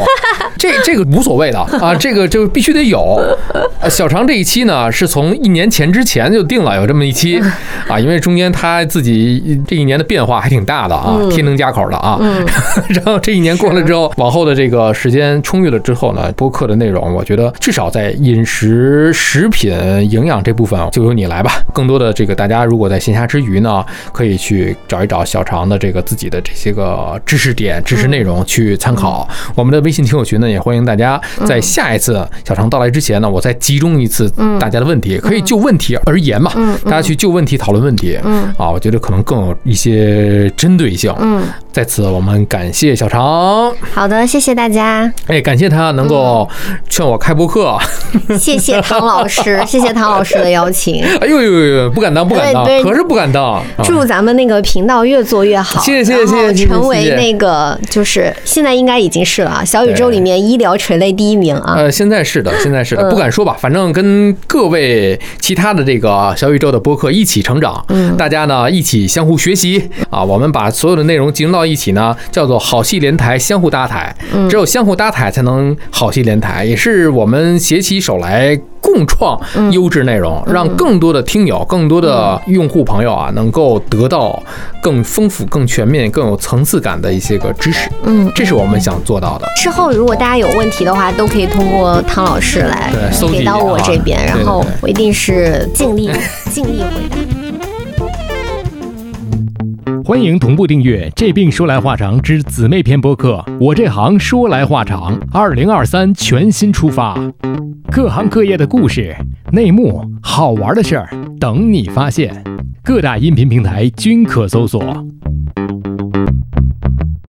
[SPEAKER 2] 这这个无所谓的啊，这个就就必须得有。呃小常这一期呢，是从一年前之前就定了有这么一期 啊，因为中间他自己这一年的变化还挺大的啊，天能加口的啊。然后这一年过了之后，往后的这个时间充裕了之后呢，播客的内容，我觉得至少在饮食、食品、营养这部分就由你来吧。更多的这个大家如果在闲暇之余呢，可以去找一找小常的这个自己的这些个知识点、知识内容去参考。我们的微信听友群呢，也欢迎大家在下一次小常到来之前呢，我再集中一次大家的问题，可以就问题而言嘛，大家去就问题讨论问题。
[SPEAKER 1] 嗯
[SPEAKER 2] 啊，我觉得可能更有一些针对性。
[SPEAKER 1] 嗯，
[SPEAKER 2] 在此我们感谢小常，
[SPEAKER 1] 好的，谢谢大家，
[SPEAKER 2] 哎，感谢他能够劝我开播客。
[SPEAKER 1] 谢谢唐老师，谢谢唐老师的邀请，
[SPEAKER 2] 哎呦呦呦呦，不敢当，不敢当可是不敢当。啊
[SPEAKER 1] 祝咱们那个频道越做越好，
[SPEAKER 2] 谢谢谢谢谢谢
[SPEAKER 1] 成为那个就是现在应该已经是了啊，小宇宙里面医疗垂类第一名啊，
[SPEAKER 2] 呃，现在是的，现在是的，
[SPEAKER 1] 嗯。
[SPEAKER 2] 不敢说吧，反正跟各位其他的这个小宇宙的播客一起成长，
[SPEAKER 1] 嗯。
[SPEAKER 2] 大家呢一起相互学习啊，我们把所有的内容集中到一起呢，叫做好戏连台，相互搭台，
[SPEAKER 1] 嗯。
[SPEAKER 2] 只有相互搭台才能好戏连台，也是我们携起手来共创
[SPEAKER 1] 嗯
[SPEAKER 2] 优质内容，让更多的听友、更多的用户朋友啊，能够得到更丰富、更全面、更有层次感的一些个知识，
[SPEAKER 1] 嗯。
[SPEAKER 2] 这是我们想做到的。
[SPEAKER 1] 之后如果大家有问题的话，都可以通过汤老师来给到我这边，
[SPEAKER 2] 啊
[SPEAKER 1] 然后我一定是尽力 尽力回答。
[SPEAKER 4] 欢迎同步订阅《这病说来话长》之姊妹篇播客。我这行说来话长，二零二三全新出发，各行各业的故事、内幕、好玩的事儿等你发现。各大音频平台均可搜索。